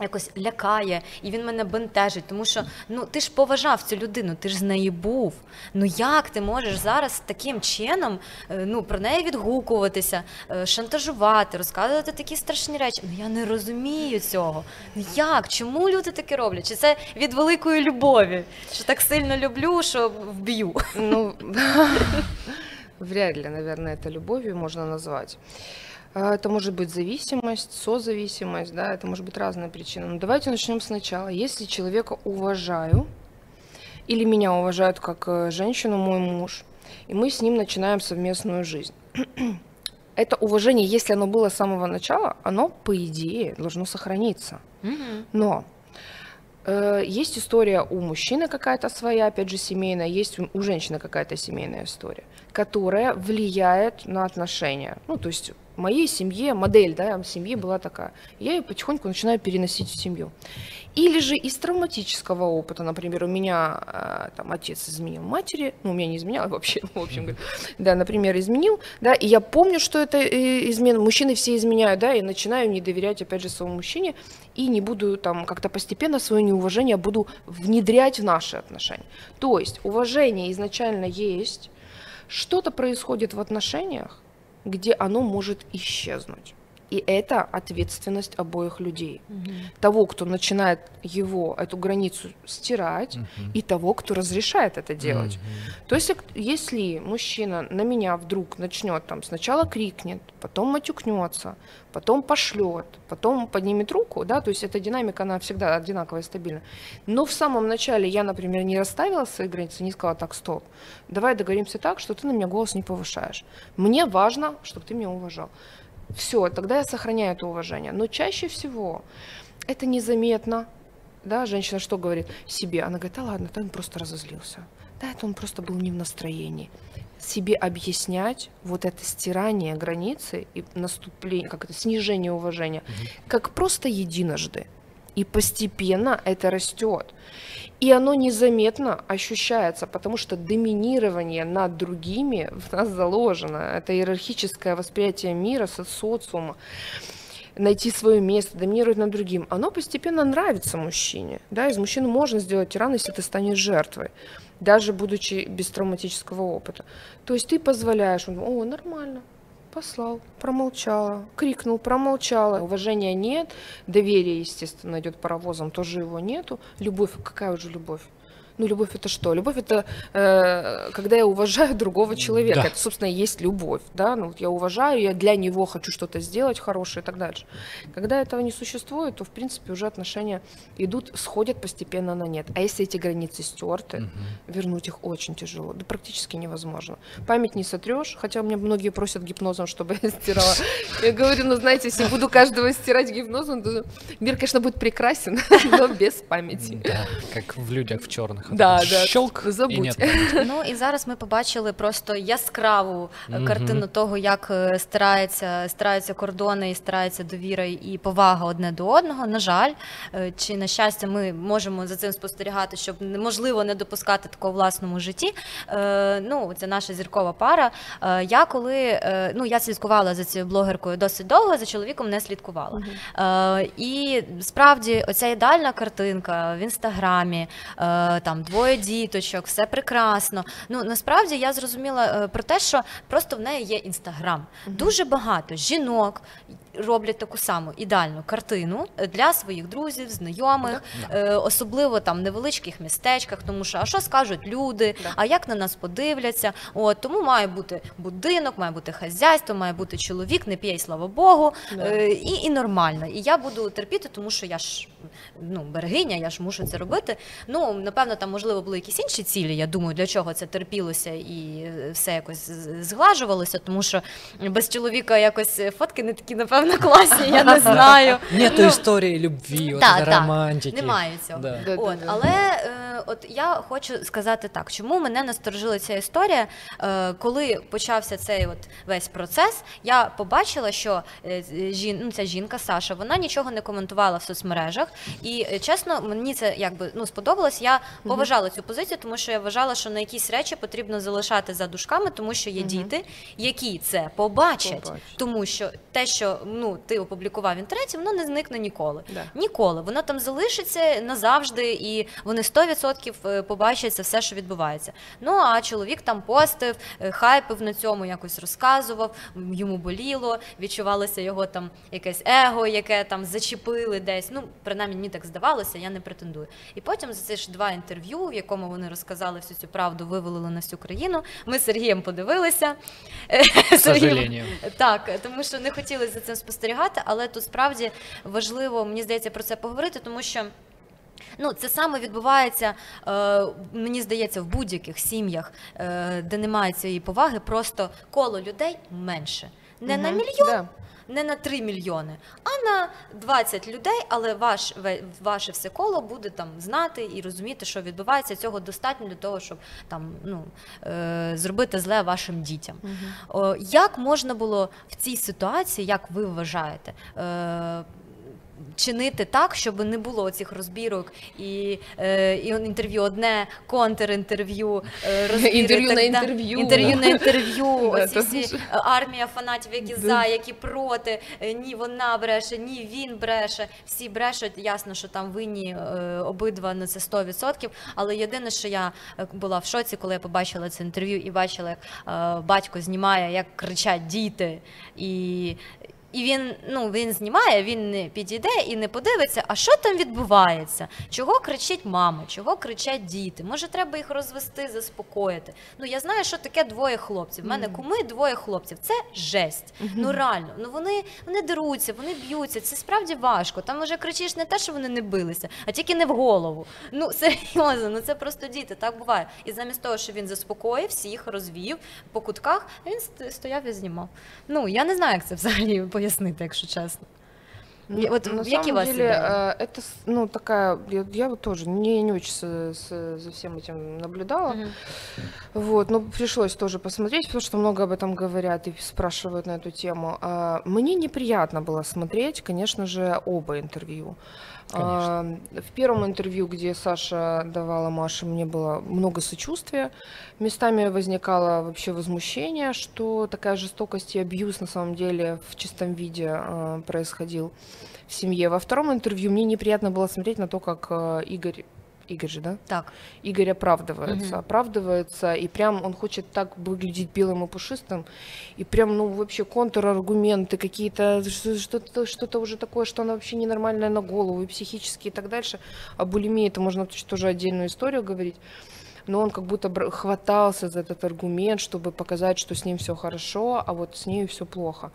Якось лякає, і він мене бентежить, тому що ну ти ж поважав цю людину, ти ж з неї був. Ну як ти можеш зараз таким чином е, ну про неї відгукуватися, е, шантажувати, розказувати такі страшні речі? Ну я не розумію цього. Ну як? Чому люди таке роблять? Чи це від великої любові? Що так сильно люблю, що вб'ю? Ну, *laughs* вряд ли, наверное, это любовью можно назвать. А, Это может быть зависимость, созависимость, да, это может быть разная причина. Но давайте начнем сначала. Если человека уважаю, или меня уважают как э, женщину, мой муж, и мы с ним начинаем совместную жизнь. *clears throat* Это уважение, если оно было с самого начала, оно, по идее, должно сохраниться. Но есть история у мужчины какая-то своя, опять же, семейная, есть у, женщины какая-то семейная история, которая влияет на отношения. Ну, то есть в моей семье, модель, да, семьи была такая. Я ее потихоньку начинаю переносить в семью. Или же из травматического опыта, например, у меня э, там отец изменил матери, ну, у меня не изменял вообще, *laughs* в общем, да, например, изменил, да, и я помню, что это э, измена, мужчины все изменяют, да, и начинаю не доверять, опять же, своему мужчине, и не буду там как-то постепенно свое неуважение буду внедрять в наши отношения. То есть уважение изначально есть, что-то происходит в отношениях, где оно может исчезнуть. И это ответственность обоих людей. Того, кто начинает его, эту границу стирать, и того, кто разрешает это делать. То есть, если мужчина на меня вдруг начнет там сначала крикнет, потом матюкнется, потом пошлет, потом поднимет руку, да, то есть эта динамика, она всегда одинаковая и стабильна. Но в самом начале я, например, не расставила свои границы, не сказала, так, стоп, давай договоримся так, что ты на меня голос не повышаешь. Мне важно, чтобы ты меня уважал. Все, тогда я сохраняю это уважение. Но чаще всего это незаметно. Да, женщина что говорит себе? Она говорит, да ладно, да он просто разозлился. Да, это он просто был не в настроении. Себе объяснять вот это стирание границы и наступление, как это, снижение уважения, как просто единожды. И постепенно это растет. И оно незаметно ощущается, потому что доминирование над другими в нас заложено. Это иерархическое восприятие мира, со- социума найти свое место, доминировать над другим, оно постепенно нравится мужчине. Да, из мужчины можно сделать тирана, если ты станешь жертвой, даже будучи без травматического опыта. То есть ты позволяешь, он, о, нормально, послал, промолчала, крикнул, промолчала. Уважения нет, доверие, естественно, идет паровозом, тоже его нету. Любовь, какая уже любовь? Ну, любовь это что? Любовь это э, когда я уважаю *laughs* другого человека. Да. Это, собственно, и есть любовь. Да? Ну, вот я уважаю, я для него хочу что-то сделать хорошее и так дальше. Когда этого не существует, то, в принципе, уже отношения идут, сходят постепенно на нет. А если эти границы стерты, вернуть их очень тяжело, да практически невозможно. Память не сотрешь, хотя у меня многие просят гипнозом, чтобы *laughs* я стирала. Я говорю, ну, знаете, если буду каждого стирать гипнозом, то мир, конечно, будет прекрасен, *laughs* но без памяти. Да, как в людях в черных. Да, да. Щелк, Забудь. нет. Ну і зараз ми побачили просто яскраву е, картину того, як е, стараються, стараються кордони і старається довіра і повага одне до одного. На жаль, е, чи на щастя, ми можемо за цим спостерігати, щоб неможливо не допускати такого в власному житті. Ну, це наша зіркова пара. Я коли ну я слідкувала за цією блогеркою досить довго, за чоловіком не слідкувала. Е, І справді, оця ідеальна картинка в інстаграмі, е, там двоє діточок, все прекрасно. Ну насправді я зрозуміла е, про те, що просто в неї є інстаграм. Дуже багато жінок. Роблять таку саму ідеальну картину для своїх друзів, знайомих, е, особливо там в невеличких містечках, тому що а що скажуть люди, Да. а як на нас подивляться? От тому має бути будинок, має бути хазяйство, має бути чоловік, не п'є, слава Богу, Да. е, і, і нормально. І я буду терпіти, тому що я ж ну берегиня, я ж мушу це робити. Ну напевно, там можливо були якісь інші цілі. Я думаю, для чого це терпілося і е, все якось зглажувалося, тому що без чоловіка якось е, фотки не такі, напевно, класні. Я не знаю. Нету Ну, історії любві, от романтики. Немає цього. От, але е, от я хочу сказати так, чому мене насторожила ця історія, е, коли почався цей от весь процес, я побачила, що е, жін, ну, ця жінка Саша, вона нічого не коментувала в соцмережах. І чесно, мені це якби ну сподобалось. Я поважала цю позицію, тому що я вважала, що на якісь речі потрібно залишати за дужками, тому що є діти, які це побачать, Побачать. тому що те, що ну ти опублікував в інтернеті, воно не зникне ніколи. Да. Ніколи. Воно там залишиться назавжди, і вони 100% е, побачать це все, що відбувається. Ну а чоловік там постив, е, хайпив на цьому, якось розказував, йому боліло, відчувалося його там якесь его, яке там зачепили десь. Ну, принаймні мені так здавалося, я не претендую. І потім за ці ж два інтерв'ю, в якому вони розказали всю цю правду, вивалили на всю країну. Ми з Сергієм подивилися. *laughs* Сожалению. Так, тому що не хотіли за цим спостерігати, але тут справді важливо, мені здається, про це поговорити, тому що. Ну, це саме відбувається, е, мені здається, в будь-яких сім'ях, е, де немає цієї поваги, просто коло людей менше. Не на мільйон, да. Не на 3 мільйони, а на 20 людей, але ваш, ваше все коло буде там знати і розуміти, що відбувається. Цього достатньо для того, щоб там ну, е, зробити зле вашим дітям. О, як можна було в цій ситуації, як ви вважаєте? Чинити так, щоб не було цих розбірок і, е, і інтерв'ю одне, контрінтерв'ю, е, розбіри, Інтерв'ю так на інтерв'ю, інтерв'ю на інтерв'ю, *laughs* оці всі е, армія фанатів, які за, які проти, е, ні вона бреше, ні він бреше. Всі брешуть. Ясно, що там винні обидва на це 100%. Але єдине, що я була в шоці, коли я побачила це інтерв'ю і бачила, як батько знімає, як кричать діти. І і він ну він знімає, він не підійде і не подивиться, а що там відбувається? Чого кричить мама? Чого кричать діти? Може, треба їх розвести, заспокоїти? Ну я знаю, що таке двоє хлопців. У мене куми двоє хлопців. Це жесть. Ну реально, ну вони, вони деруться, вони б'ються. Це справді важко. Там вже кричиш не те, що вони не билися, а тільки не в голову. Ну *laughs* серйозно, ну це просто діти. Так буває. І замість того, що він заспокоїв, всіх розвів по кутках, він стояв і знімав. Ну я не знаю, як це взагалі *laughs* пояснити, якщо чесно. Я- вот на які самом у вас деле, ідеї? э, это с- ну такая, я, я вот тоже не, не очень с- с- за всем этим наблюдала, Мгм. вот, но пришлось тоже посмотреть, потому что много об этом говорят и спрашивают на эту тему. А, Мне неприятно было смотреть, конечно же, оба интервью. А, В первом интервью, где Саша давала Маше, мне было много сочувствия. Местами возникало вообще возмущение, что такая жестокость и абьюз на самом деле в чистом виде а, происходил в семье. Во втором интервью мне неприятно было смотреть на то, как а, Игорь Игорь же, да? Так. Игорь оправдывается, Мгм. оправдывается, и прям он хочет так выглядеть белым и пушистым, и прям, ну, вообще контраргументы какие-то, что- что-то, что-то уже такое, что оно вообще ненормальное на голову, и психически, и так дальше. О булимии это можно тоже отдельную историю говорить. Но он как будто хватался за этот аргумент, чтобы показать, что с ним все хорошо, а вот с ней все плохо.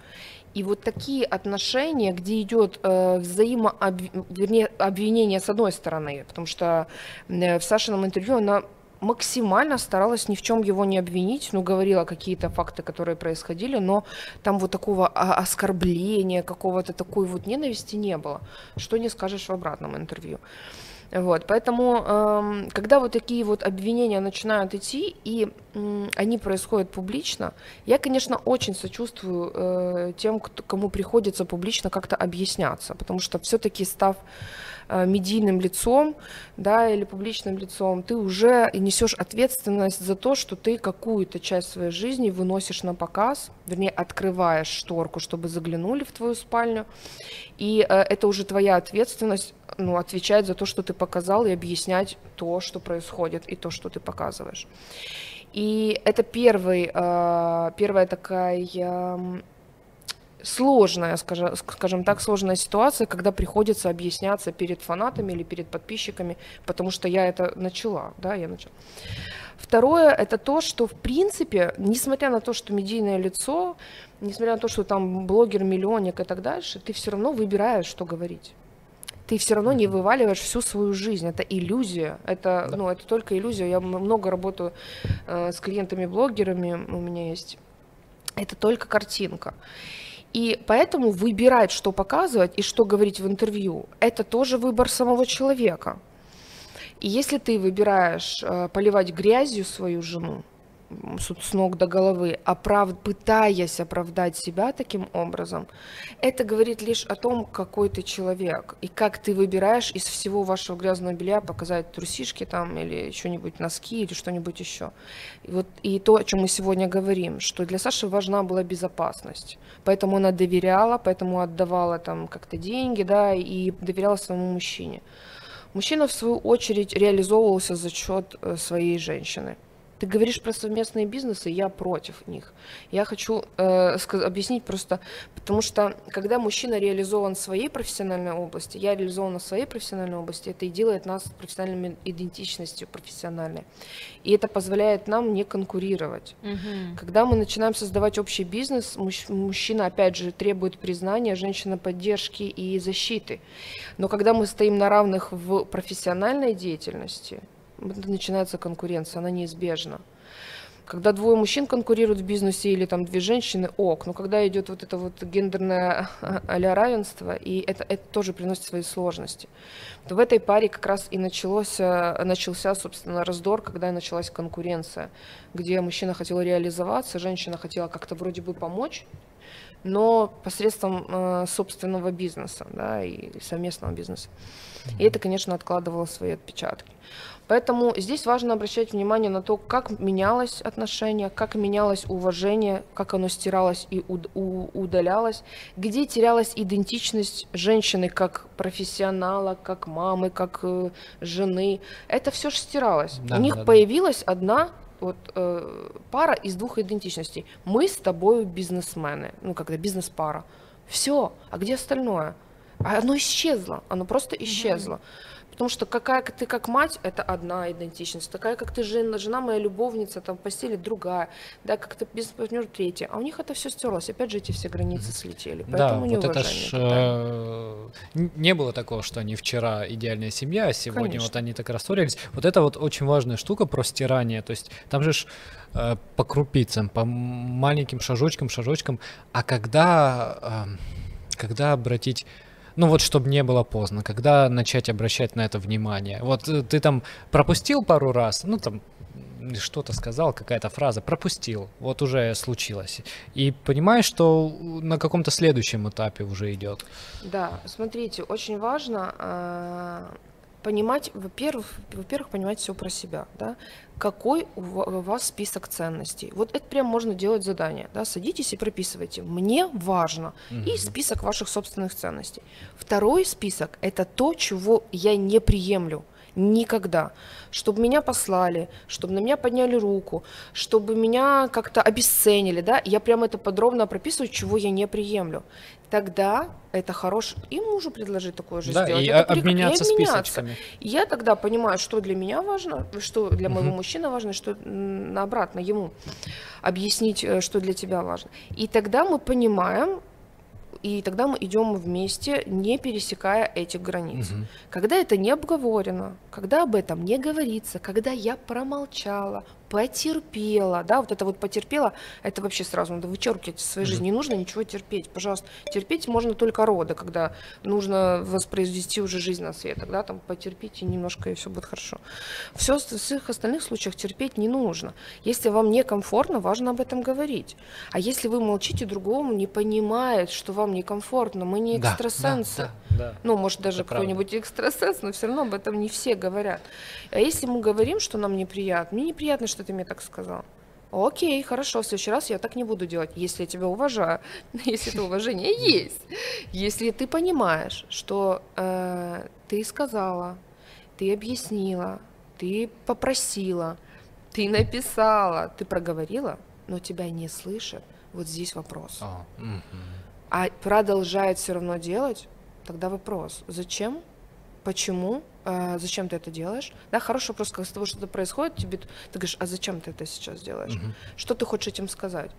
И вот такие отношения, где идет э, взаимообв- вернее, обвинение с одной стороны, потому что э, в Сашином интервью она максимально старалась ни в чем его не обвинить, ну, говорила какие-то факты, которые происходили, но там вот такого о- оскорбления, какого-то такой вот ненависти не было, что не скажешь в обратном интервью. Вот, поэтому, эм, когда вот такие вот обвинения начинают идти, и м, они происходят публично, я, конечно, очень сочувствую э, тем, кто, кому приходится публично как-то объясняться, потому что все-таки став медийным лицом, да, или публичным лицом, ты уже несешь ответственность за то, что ты какую-то часть своей жизни выносишь на показ, вернее, открываешь шторку, чтобы заглянули в твою спальню, и э, это уже твоя ответственность, ну, отвечать за то, что ты показал, и объяснять то, что происходит, и то, что ты показываешь. И это первый, э, первая такая сложная, скажем, скажем так, сложная ситуация, когда приходится объясняться перед фанатами или перед подписчиками, потому что я это начала, да, я начала. Второе, это то, что, в принципе, несмотря на то, что медийное лицо, несмотря на то, что там блогер, миллионник и так дальше, ты все равно выбираешь, что говорить. Ты все равно не вываливаешь всю свою жизнь. Это иллюзия. Это, Да. ну, это только иллюзия. Я много работаю э, с клиентами-блогерами, у меня есть. Это только картинка. И поэтому выбирать, что показывать и что говорить в интервью, это тоже выбор самого человека. И если ты выбираешь э, поливать грязью свою жену с, ног до головы, оправ- пытаясь оправдать себя таким образом, это говорит лишь о том, какой ты человек и как ты выбираешь из всего вашего грязного белья показать трусишки там или что-нибудь носки или что-нибудь еще. И вот и то, о чем мы сегодня говорим, что для Саши важна была безопасность, поэтому она доверяла, поэтому отдавала там как-то деньги, да, и доверяла своему мужчине. Мужчина, в свою очередь, реализовывался за счет э, своей женщины. Ты говоришь про совместные бизнесы, я против них. Я хочу э, объяснить просто, потому что когда мужчина реализован в своей профессиональной области, я реализована в своей профессиональной области, это и делает нас профессиональной идентичностью профессиональной. И это позволяет нам не конкурировать. Угу. Когда мы начинаем создавать общий бизнес, муж, мужчина, опять же, требует признания, женщина поддержки и защиты. Но когда мы стоим на равных в профессиональной деятельности, начинается конкуренция, она неизбежна. Когда двое мужчин конкурируют в бизнесе или там две женщины, ок. Но когда идет вот это вот гендерное *laughs* а равенство, и это, это тоже приносит свои сложности, то в этой паре как раз и началось, э, начался, собственно, раздор, когда началась конкуренция, где мужчина хотел реализоваться, женщина хотела как-то вроде бы помочь, но посредством э, собственного бизнеса да, и совместного бизнеса. И это, конечно, откладывало свои отпечатки. Поэтому здесь важно обращать внимание на то, как менялось отношение, как менялось уважение, как оно стиралось и удалялось, где терялась идентичность женщины как профессионала, как мамы, как э, жены. Это все же стиралось. Да, У них да, появилась да. одна вот э, пара из двух идентичностей. Мы с тобой бизнесмены, ну когда бизнес-пара. Все. А где остальное? А оно исчезло, оно просто исчезло. Mm-hmm. Потому что какая ты как мать, это одна идентичность, такая как ты жена, жена моя любовница, там в постели другая, да, как ты бизнес-партнер третья. А у них это все стерлось. Опять же, эти все границы слетели. Поэтому да, вот это ж, э, не было такого, что они вчера идеальная семья, а сегодня Конечно. вот они так рассорились. Вот это вот очень важная штука про стирание. То есть там же ж, э, по крупицам, по маленьким шажочкам, шажочкам. А когда, э, когда обратить ну вот, чтобы не было поздно, когда начать обращать на это внимание. Вот э, ты там пропустил пару раз, ну там что-то сказал, какая-то фраза, пропустил, вот уже случилось. И понимаешь, что на каком-то следующем этапе уже идет. Да, смотрите, очень важно э, понимать, во-первых, во-первых, понимать все про себя, да, какой у вас список ценностей. Вот это прям можно делать задание, да, садитесь и прописывайте. Мне важно угу. и список ваших собственных ценностей. Второй список это то, чего я не приемлю никогда. Чтобы меня послали, чтобы на меня подняли руку, чтобы меня как-то обесценили, да, я прям это подробно прописываю, чего я не приемлю тогда это хорош и мужу предложить такое же да, сделать. И это обменяться, и обменяться списочками. Я тогда понимаю, что для меня важно, что для моего угу. мужчины важно, что на обратно ему объяснить, э, что для тебя важно. И тогда мы понимаем, и тогда мы идем вместе, не пересекая этих границ. Угу. Когда это не обговорено, когда об этом не говорится, когда я промолчала, потерпела, да, вот это вот потерпела, это вообще сразу надо вычеркивать из своей жизни, не нужно ничего терпеть, пожалуйста, терпеть можно только роды, когда нужно воспроизвести уже жизнь на свет, тогда там потерпите немножко и все будет хорошо. Все в всех остальных случаях терпеть не нужно. Если вам некомфортно, важно об этом говорить. А если вы молчите, другому не понимает, что вам некомфортно, мы не экстрасенсы. Да, да, да, ну, может, даже какой-нибудь экстрасенс, но все равно об этом не все говорят. А если мы говорим, что нам неприятно, мне неприятно, что ты мне так сказал. Окей, хорошо, в следующий раз я так не буду делать, если я тебя уважаю, *laughs* если это уважение есть. Если ты понимаешь, что э, ты сказала, ты объяснила, ты попросила, ты написала, ты проговорила, но тебя не слышат, вот здесь вопрос. Mm-hmm. А продолжает все равно делать, тогда вопрос, зачем, почему, а, зачем ты это делаешь? Да, хороший вопрос, когда с тобой что-то происходит, тебе ты говоришь, а зачем ты это сейчас делаешь? Угу. Что ты хочешь этим сказать?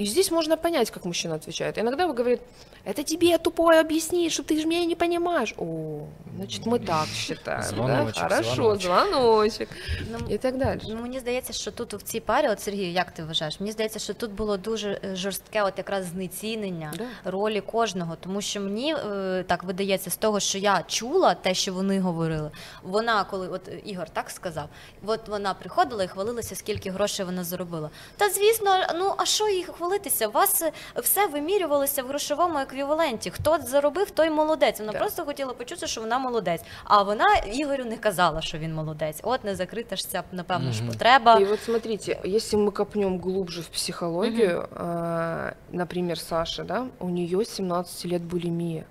И здесь можно понять, как мужчина отвечает. Иногда вы говорит, это тебе тупое объяснить, что ты же меня не понимаешь. О, значит, мы так считаем. Звоночек, да? Хорошо, звоночек. Ну, і так далі. Ну, мені здається, що тут в цій парі, от Сергій, як ти вважаєш? Мені здається, що тут було дуже е, жорстке, от якраз знецінення да. ролі кожного, тому що мені е, так видається з того, що я чула те, що вони говорили. Вона, коли от Ігор так сказав, от вона приходила і хвалилася, скільки грошей вона заробила. Та звісно, ну а що їх Хвалитися? У вас все вимірювалося в грошовому еквіваленті. Хто заробив, той молодець. Вона так. просто хотіла почути, що вона молодець. А вона Ігорю не казала, що він молодець. От не закрита ж ця, напевно, ж потреба. И вот смотрите, если мы копнем глубже в психологию, угу. э, например, Саша, да, у нее 17 лет булимия.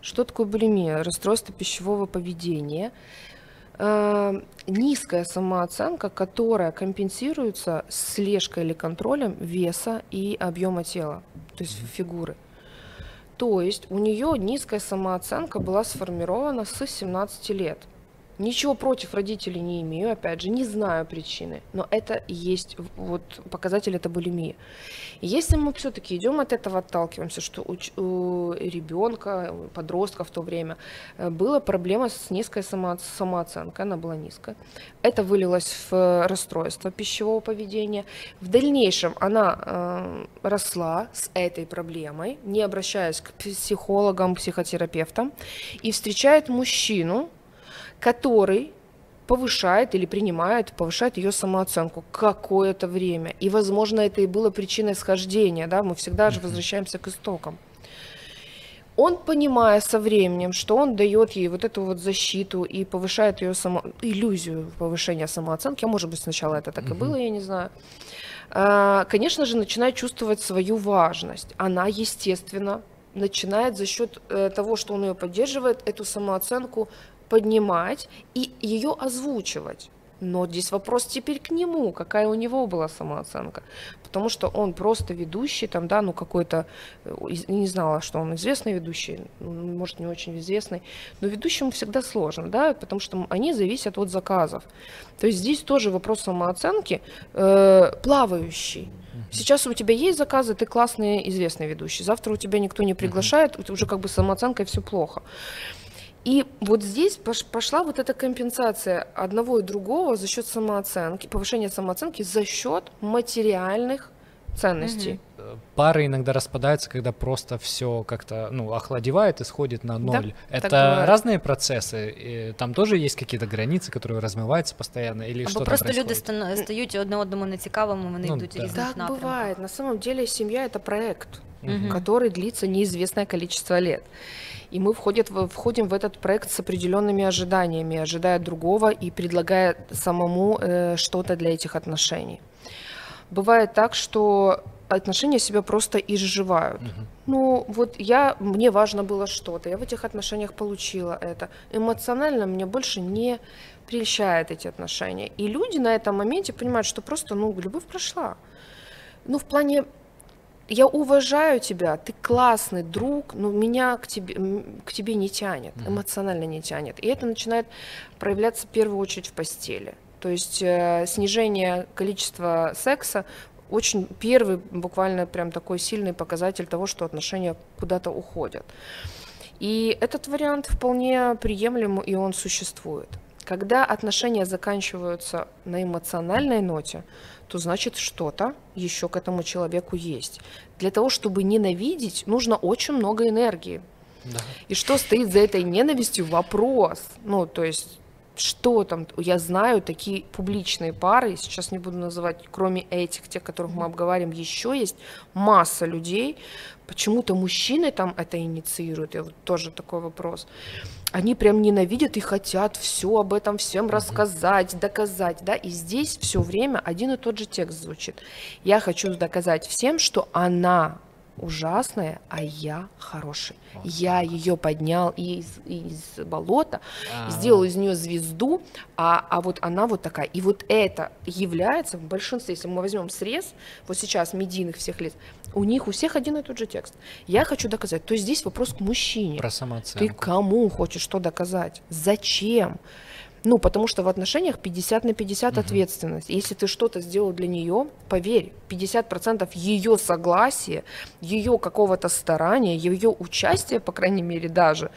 Что такое булимия? Расстройство пищевого поведения. Э, низкая самооценка, которая компенсируется слежкой или контролем веса и объема тела, то есть фигуры. То есть у нее низкая самооценка была сформирована с 17 лет. Ничего против родителей не имею, опять же, не знаю причины, но это есть вот показатель это булимии. Если мы все-таки идем от этого, отталкиваемся, что у, у ребенка, подростка в то время э, была проблема с низкой само, самооценкой, она была низкая. Это вылилось в расстройство пищевого поведения. В дальнейшем она э, росла с этой проблемой, не обращаясь к психологам, психотерапевтам, и встречает мужчину, который повышает или принимает, повышает ее самооценку какое-то время. И, возможно, это и было причиной схождения, да, мы всегда же возвращаемся к истокам. Он, понимая со временем, что он дает ей вот эту вот защиту и повышает ее само... иллюзию повышения самооценки, а может быть сначала это так и было, я не знаю, а, конечно же, начинает чувствовать свою важность. Она, естественно, начинает за счет э, того, что он ее поддерживает, эту самооценку поднимать и ее озвучивать. Но здесь вопрос теперь к нему, какая у него была самооценка. Потому что он просто ведущий, там, да, ну какой-то, э, не знала, что он известный ведущий, может, не очень известный, но ведущему всегда сложно, да, потому что они зависят от заказов. То есть здесь тоже вопрос самооценки э, плавающий. Сейчас у тебя есть заказы, ты классный, известный ведущий. Завтра у тебя никто не приглашает, уже как бы самооценкой все плохо. И вот здесь пошла вот эта компенсация одного и другого за счет самооценки, повышения самооценки за счет материальных ценностей. Угу. Пары иногда распадаются, когда просто все как-то ну, охладевает и сходит на ноль. Да, Это разные процессы. И там тоже есть какие-то границы, которые размываются постоянно, или Або что просто люди стають одне одному нецікавими, вони ну, йдуть да. різних Так напрямках. бывает. На самом деле семья это проект, угу. который длится неизвестное количество лет. И мы входит, входим в этот проект с определенными ожиданиями, ожидая другого и предлагая самому э, что-то для этих отношений. Бывает так, что отношения себя просто изживают. Угу. Ну, вот я, мне важно было что-то, я в этих отношениях получила это. Эмоционально мне больше не прельщает эти отношения. И люди на этом моменте понимают, что просто, ну, любовь прошла. Ну, в плане я уважаю тебя, ты классный друг, но меня к тебе, к тебе не тянет, эмоционально не тянет. И это начинает проявляться в первую очередь в постели. То есть э, снижение количества секса очень первый, буквально прям такой сильный показатель того, что отношения куда-то уходят. И этот вариант вполне приемлем, и он существует. Когда отношения заканчиваются на эмоциональной ноте, то значит что-то еще к этому человеку есть. Для того, чтобы ненавидеть, нужно очень много энергии. Да. И что стоит за этой ненавистью? Вопрос. Ну, то есть что там, я знаю такие публичные пары, сейчас не буду называть, кроме этих, тех, которых мы обговариваем, еще есть масса людей, почему-то мужчины там это инициируют, и вот тоже такой вопрос. Они прям ненавидят и хотят все об этом всем рассказать, доказать, да, и здесь все время один и тот же текст звучит. Я хочу доказать всем, что она ужасная, а я хороший. Я ее поднял из, из болота, А-а-а. сделал из нее звезду, а, а вот она вот такая. И вот это является в большинстве, если мы возьмем срез, вот сейчас медийных всех лиц, у них у всех один и тот же текст. Я хочу доказать. То есть здесь вопрос к мужчине. Про самооценку. Ты кому хочешь что доказать? Зачем? Ну, потому что в отношениях 50 на 50 угу. ответственность. Если ты что-то сделал для нее, поверь, 50% ее согласия, ее какого-то старания, ее участия, по крайней мере, даже,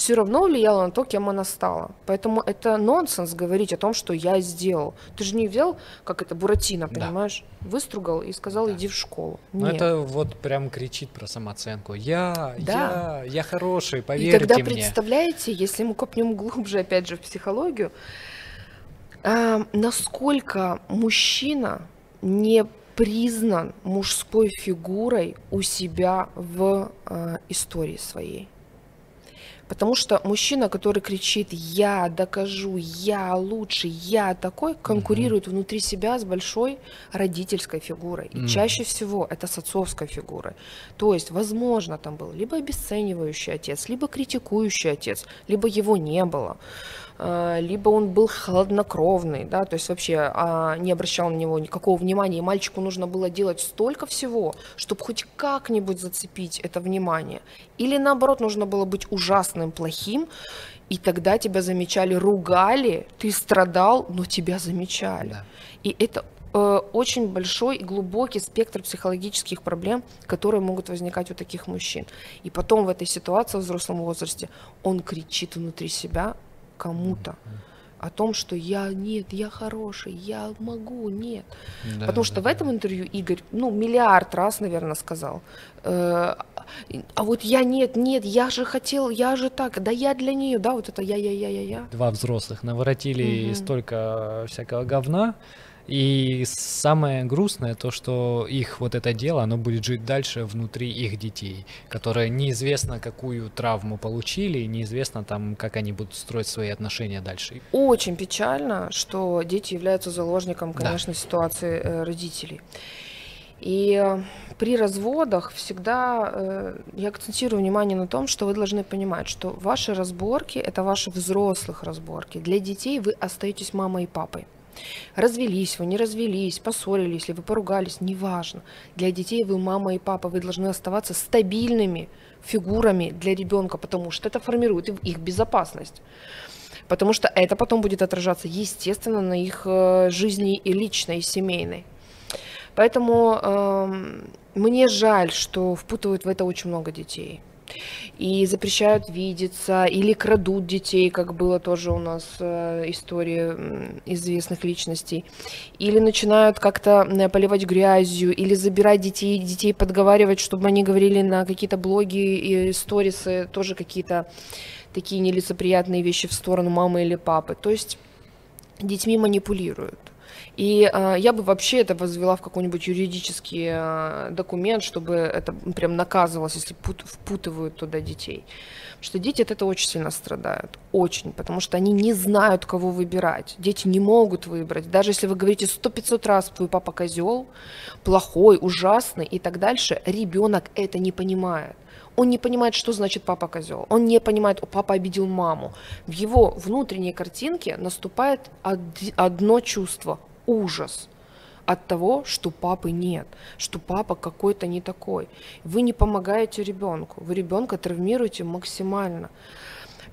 все равно влияло на то, кем она стала. Поэтому это нонсенс говорить о том, что я сделал. Ты же не взял, как это, Буратино, понимаешь? Да. Выстругал и сказал, да. иди в школу. Ну это вот прям кричит про самооценку. Я, да. я, я хороший, поверьте мне. И тогда мне. представляете, если мы копнем глубже, опять же, в психологию, э, насколько мужчина не признан мужской фигурой у себя в э, истории своей. Потому что мужчина, который кричит «я докажу», «я лучше», «я такой», конкурирует mm-hmm. внутри себя с большой родительской фигурой. И mm-hmm. чаще всего это с отцовской фигурой. То есть, возможно, там был либо обесценивающий отец, либо критикующий отец, либо его не было. А, либо он был хладнокровный, да, то есть вообще а, не обращал на него никакого внимания, и мальчику нужно было делать столько всего, чтобы хоть как-нибудь зацепить это внимание. Или наоборот, нужно было быть ужасным, плохим, и тогда тебя замечали, ругали, ты страдал, но тебя замечали. Да. И это э, очень большой и глубокий спектр психологических проблем, которые могут возникать у таких мужчин. И потом в этой ситуации в взрослом возрасте он кричит внутри себя кому-то о том, что я нет, я хороший, я могу, нет. Да, Потому что да, в этом интервью Игорь, ну, миллиард раз, наверное, сказал. Э, а вот я нет, нет, я же хотел, я же так, да я для нее, да, вот это я, я, я, я, я. Два взрослых наворотили угу. столько всякого говна, и самое грустное то, что их вот это дело, оно будет жить дальше внутри их детей, которые неизвестно какую травму получили, неизвестно там, как они будут строить свои отношения дальше. Очень печально, что дети являются заложником, конечно, да. ситуации э, родителей. И э, при разводах всегда э, я акцентирую внимание на том, что вы должны понимать, что ваши разборки – это ваши взрослых разборки. Для детей вы остаетесь мамой и папой. Развелись вы, не развелись, поссорились ли вы, поругались, неважно. Для детей вы мама и папа, вы должны оставаться стабильными фигурами для ребенка, потому что это формирует их безопасность. Потому что это потом будет отражаться, естественно, на их э, жизни и личной, и семейной. Поэтому э, мне жаль, что впутывают в это очень много детей и запрещают видеться, или крадут детей, как было тоже у нас э, история известных личностей, или начинают как-то э, поливать грязью, или забирать детей, детей подговаривать, чтобы они говорили на какие-то блоги и сторисы, тоже какие-то такие нелицеприятные вещи в сторону мамы или папы. То есть детьми манипулируют. И э, я бы вообще это возвела в какой-нибудь юридический э, документ, чтобы это прям наказывалось, если пут, впутывают туда детей. Потому что дети от этого очень сильно страдают. Очень. Потому что они не знают, кого выбирать. Дети не могут выбрать. Даже если вы говорите сто пятьсот раз, твой папа козел, плохой, ужасный и так дальше, ребенок это не понимает. Он не понимает, что значит папа козел. Он не понимает, о, папа обидел маму. В его внутренней картинке наступает одно чувство ужас от того, что папы нет, что папа какой-то не такой. Вы не помогаете ребенку, вы ребенка травмируете максимально.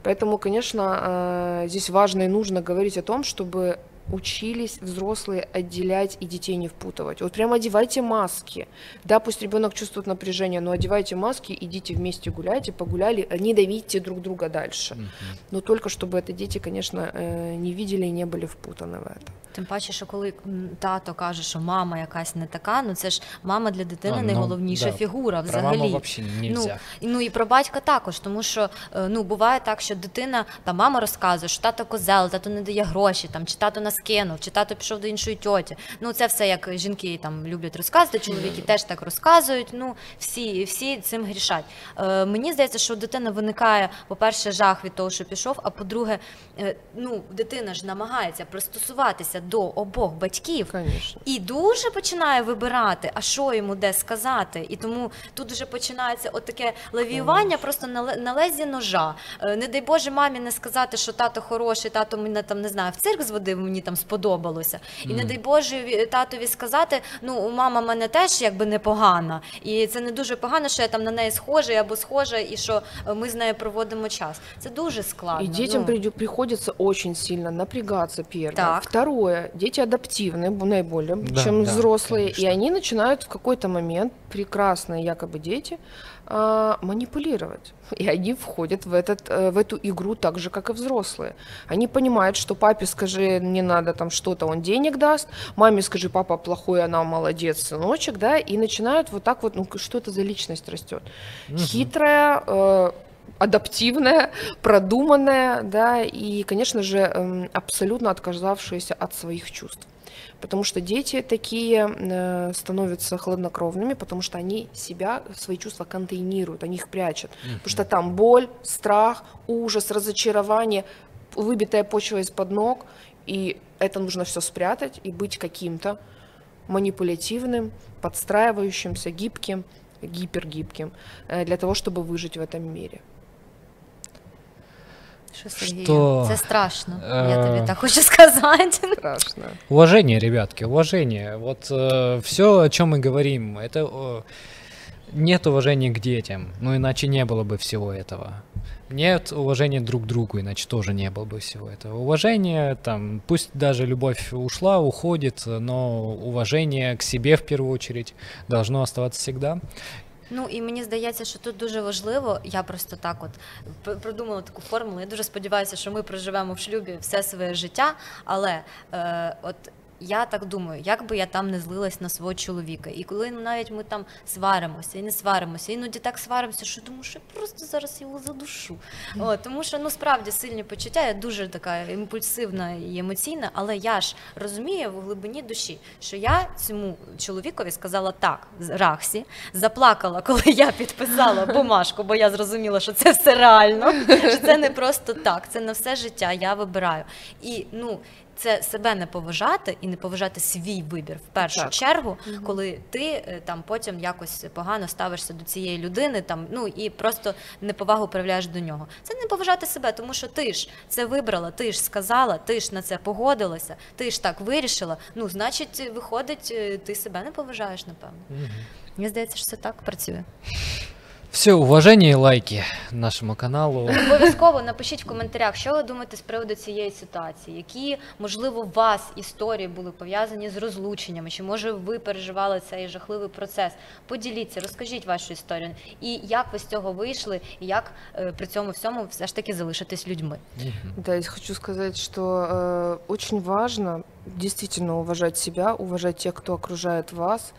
Поэтому, конечно, э, здесь важно и нужно говорить о том, чтобы учились взрослые отделять и детей не впутывать. Вот прям одевайте маски. Да, пусть ребенок чувствует напряжение, но одевайте маски, идите вместе гуляйте, погуляли, не давите друг друга дальше. Mm-hmm. Но только чтобы это дети, конечно, э, не видели и не были впутаны в это. Тим паче, що коли тато каже, що мама якась не така, ну це ж мама для дитини а, ну, найголовніша да. фігура взагалі. Про маму нельзя. Ну, ну і про батька також, тому що е, ну буває так, що дитина та мама розказує, що тато козел, тато не дає гроші, там чи тато нас кинув, чи тато пішов до іншої тьоті. Ну це все як жінки там люблять розказувати, чоловіки теж так розказують. Ну всі всі цим грішать. Е, Мені здається, що у дитини виникає, по-перше, жах від того, що пішов. А по-друге, е, ну дитина ж намагається пристосуватися до обох батьків Конечно. і дуже починає вибирати, а що йому де сказати. І тому тут вже починається от таке лавіювання просто на, на лезі ножа. Е, не дай Боже, мамі не сказати, що тато хороший, тато мене там не знаю, в цирк зводив, мені там сподобалося. І mm. не дай Боже татові сказати, ну мама мене теж якби непогана, і це не дуже погано, що я там на неї схожий або схожа, і що ми з нею проводимо час. Це дуже складно. І дітям ну. приходится очень сильно напрягаться первое. Так. Второе, дети адаптивны наиболее, да, чем да, взрослые, конечно. и они начинают в какой-то момент, прекрасные якобы дети, а, Манипулировать. И они входят в, этот, э, в эту игру так же, как и взрослые. Они понимают, что папе скажи, не надо там что-то, он денег даст, маме скажи, папа плохой, она молодец, сыночек, да, и начинают вот так вот, ну что это за личность растет. Угу. Хитрая, э, адаптивная, продуманная, да, и, конечно же, эм, абсолютно отказавшаяся от своих чувств. Потому что дети такие э, становятся хладнокровными, потому что они себя, свои чувства контейнируют, они их прячут. Mm-hmm. Потому что там боль, страх, ужас, разочарование, выбитая почва из-под ног, и это нужно все спрятать и быть каким-то манипулятивным, подстраивающимся, гибким, гипергибким, э, для того, чтобы выжить в этом мире. Що? Що... Це страшно, я тобі так хочу *laughs* сказать. Страшно. Уважение, ребятки, уважение. Вот э, все, о чем мы говорим, это э, нет уважения к детям, ну иначе не было бы всего этого. Нет уважения друг к другу, иначе тоже не было бы всего этого. Уважение, там, пусть даже любовь ушла, уходит, но уважение к себе в первую очередь должно оставаться всегда. Ну і мені здається, що тут дуже важливо. Я просто так, от продумала таку формулу. Я дуже сподіваюся, що ми проживемо в шлюбі все своє життя, але е, от я так думаю, як би я там не злилась на свого чоловіка. І коли навіть ми там сваримося і не сваримося, іноді так сваримося, що думаю, що я просто зараз його задушу. О, тому що ну справді сильні почуття, я дуже така імпульсивна і емоційна, але я ж розумію в глибині душі, що я цьому чоловікові сказала так з Рахсі, заплакала, коли я підписала *laughs* бумажку, бо я зрозуміла, що це все реально, що це не *laughs* просто так, це на все життя. Я вибираю. І ну це себе не поважати і не поважати свій вибір в першу так. чергу, угу. коли ти е, там потім якось погано ставишся до цієї людини, там ну і просто неповагу проявляєш до нього. Це не поважати себе, тому що ти ж це вибрала, ти ж сказала, ти ж на це погодилася, ти ж так вирішила. Ну, значить, виходить, е, ти себе не поважаєш, напевно. Угу. Мені здається, що це так працює. Все, уваження і лайки нашому каналу. Обов'язково напишіть в коментарях, що ви думаєте з приводу цієї ситуації, які, можливо, у вас історії були пов'язані з розлученнями, чи може ви переживали цей жахливий процес. Поділіться, розкажіть вашу історію, і як ви з цього вийшли, і як е, при цьому всьому все ж таки залишитись людьми. Да, я хочу сказати, що э, очень важно действительно уважать себя, уважать тех, кто окружает вас.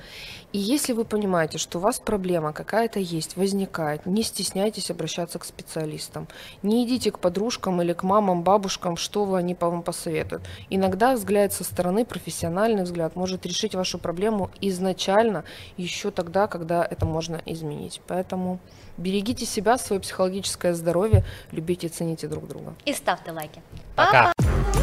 И если вы понимаете, что у вас проблема какая-то есть, возникает, не стесняйтесь обращаться к специалистам. Не идите к подружкам или к мамам, бабушкам, что вы они по вам посоветуют. Иногда взгляд со стороны, профессиональный взгляд, может решить вашу проблему изначально, еще тогда, когда это можно изменить. Поэтому берегите себя, свое психологическое здоровье, любите и цените друг друга. И ставьте лайки. Пока! Пока.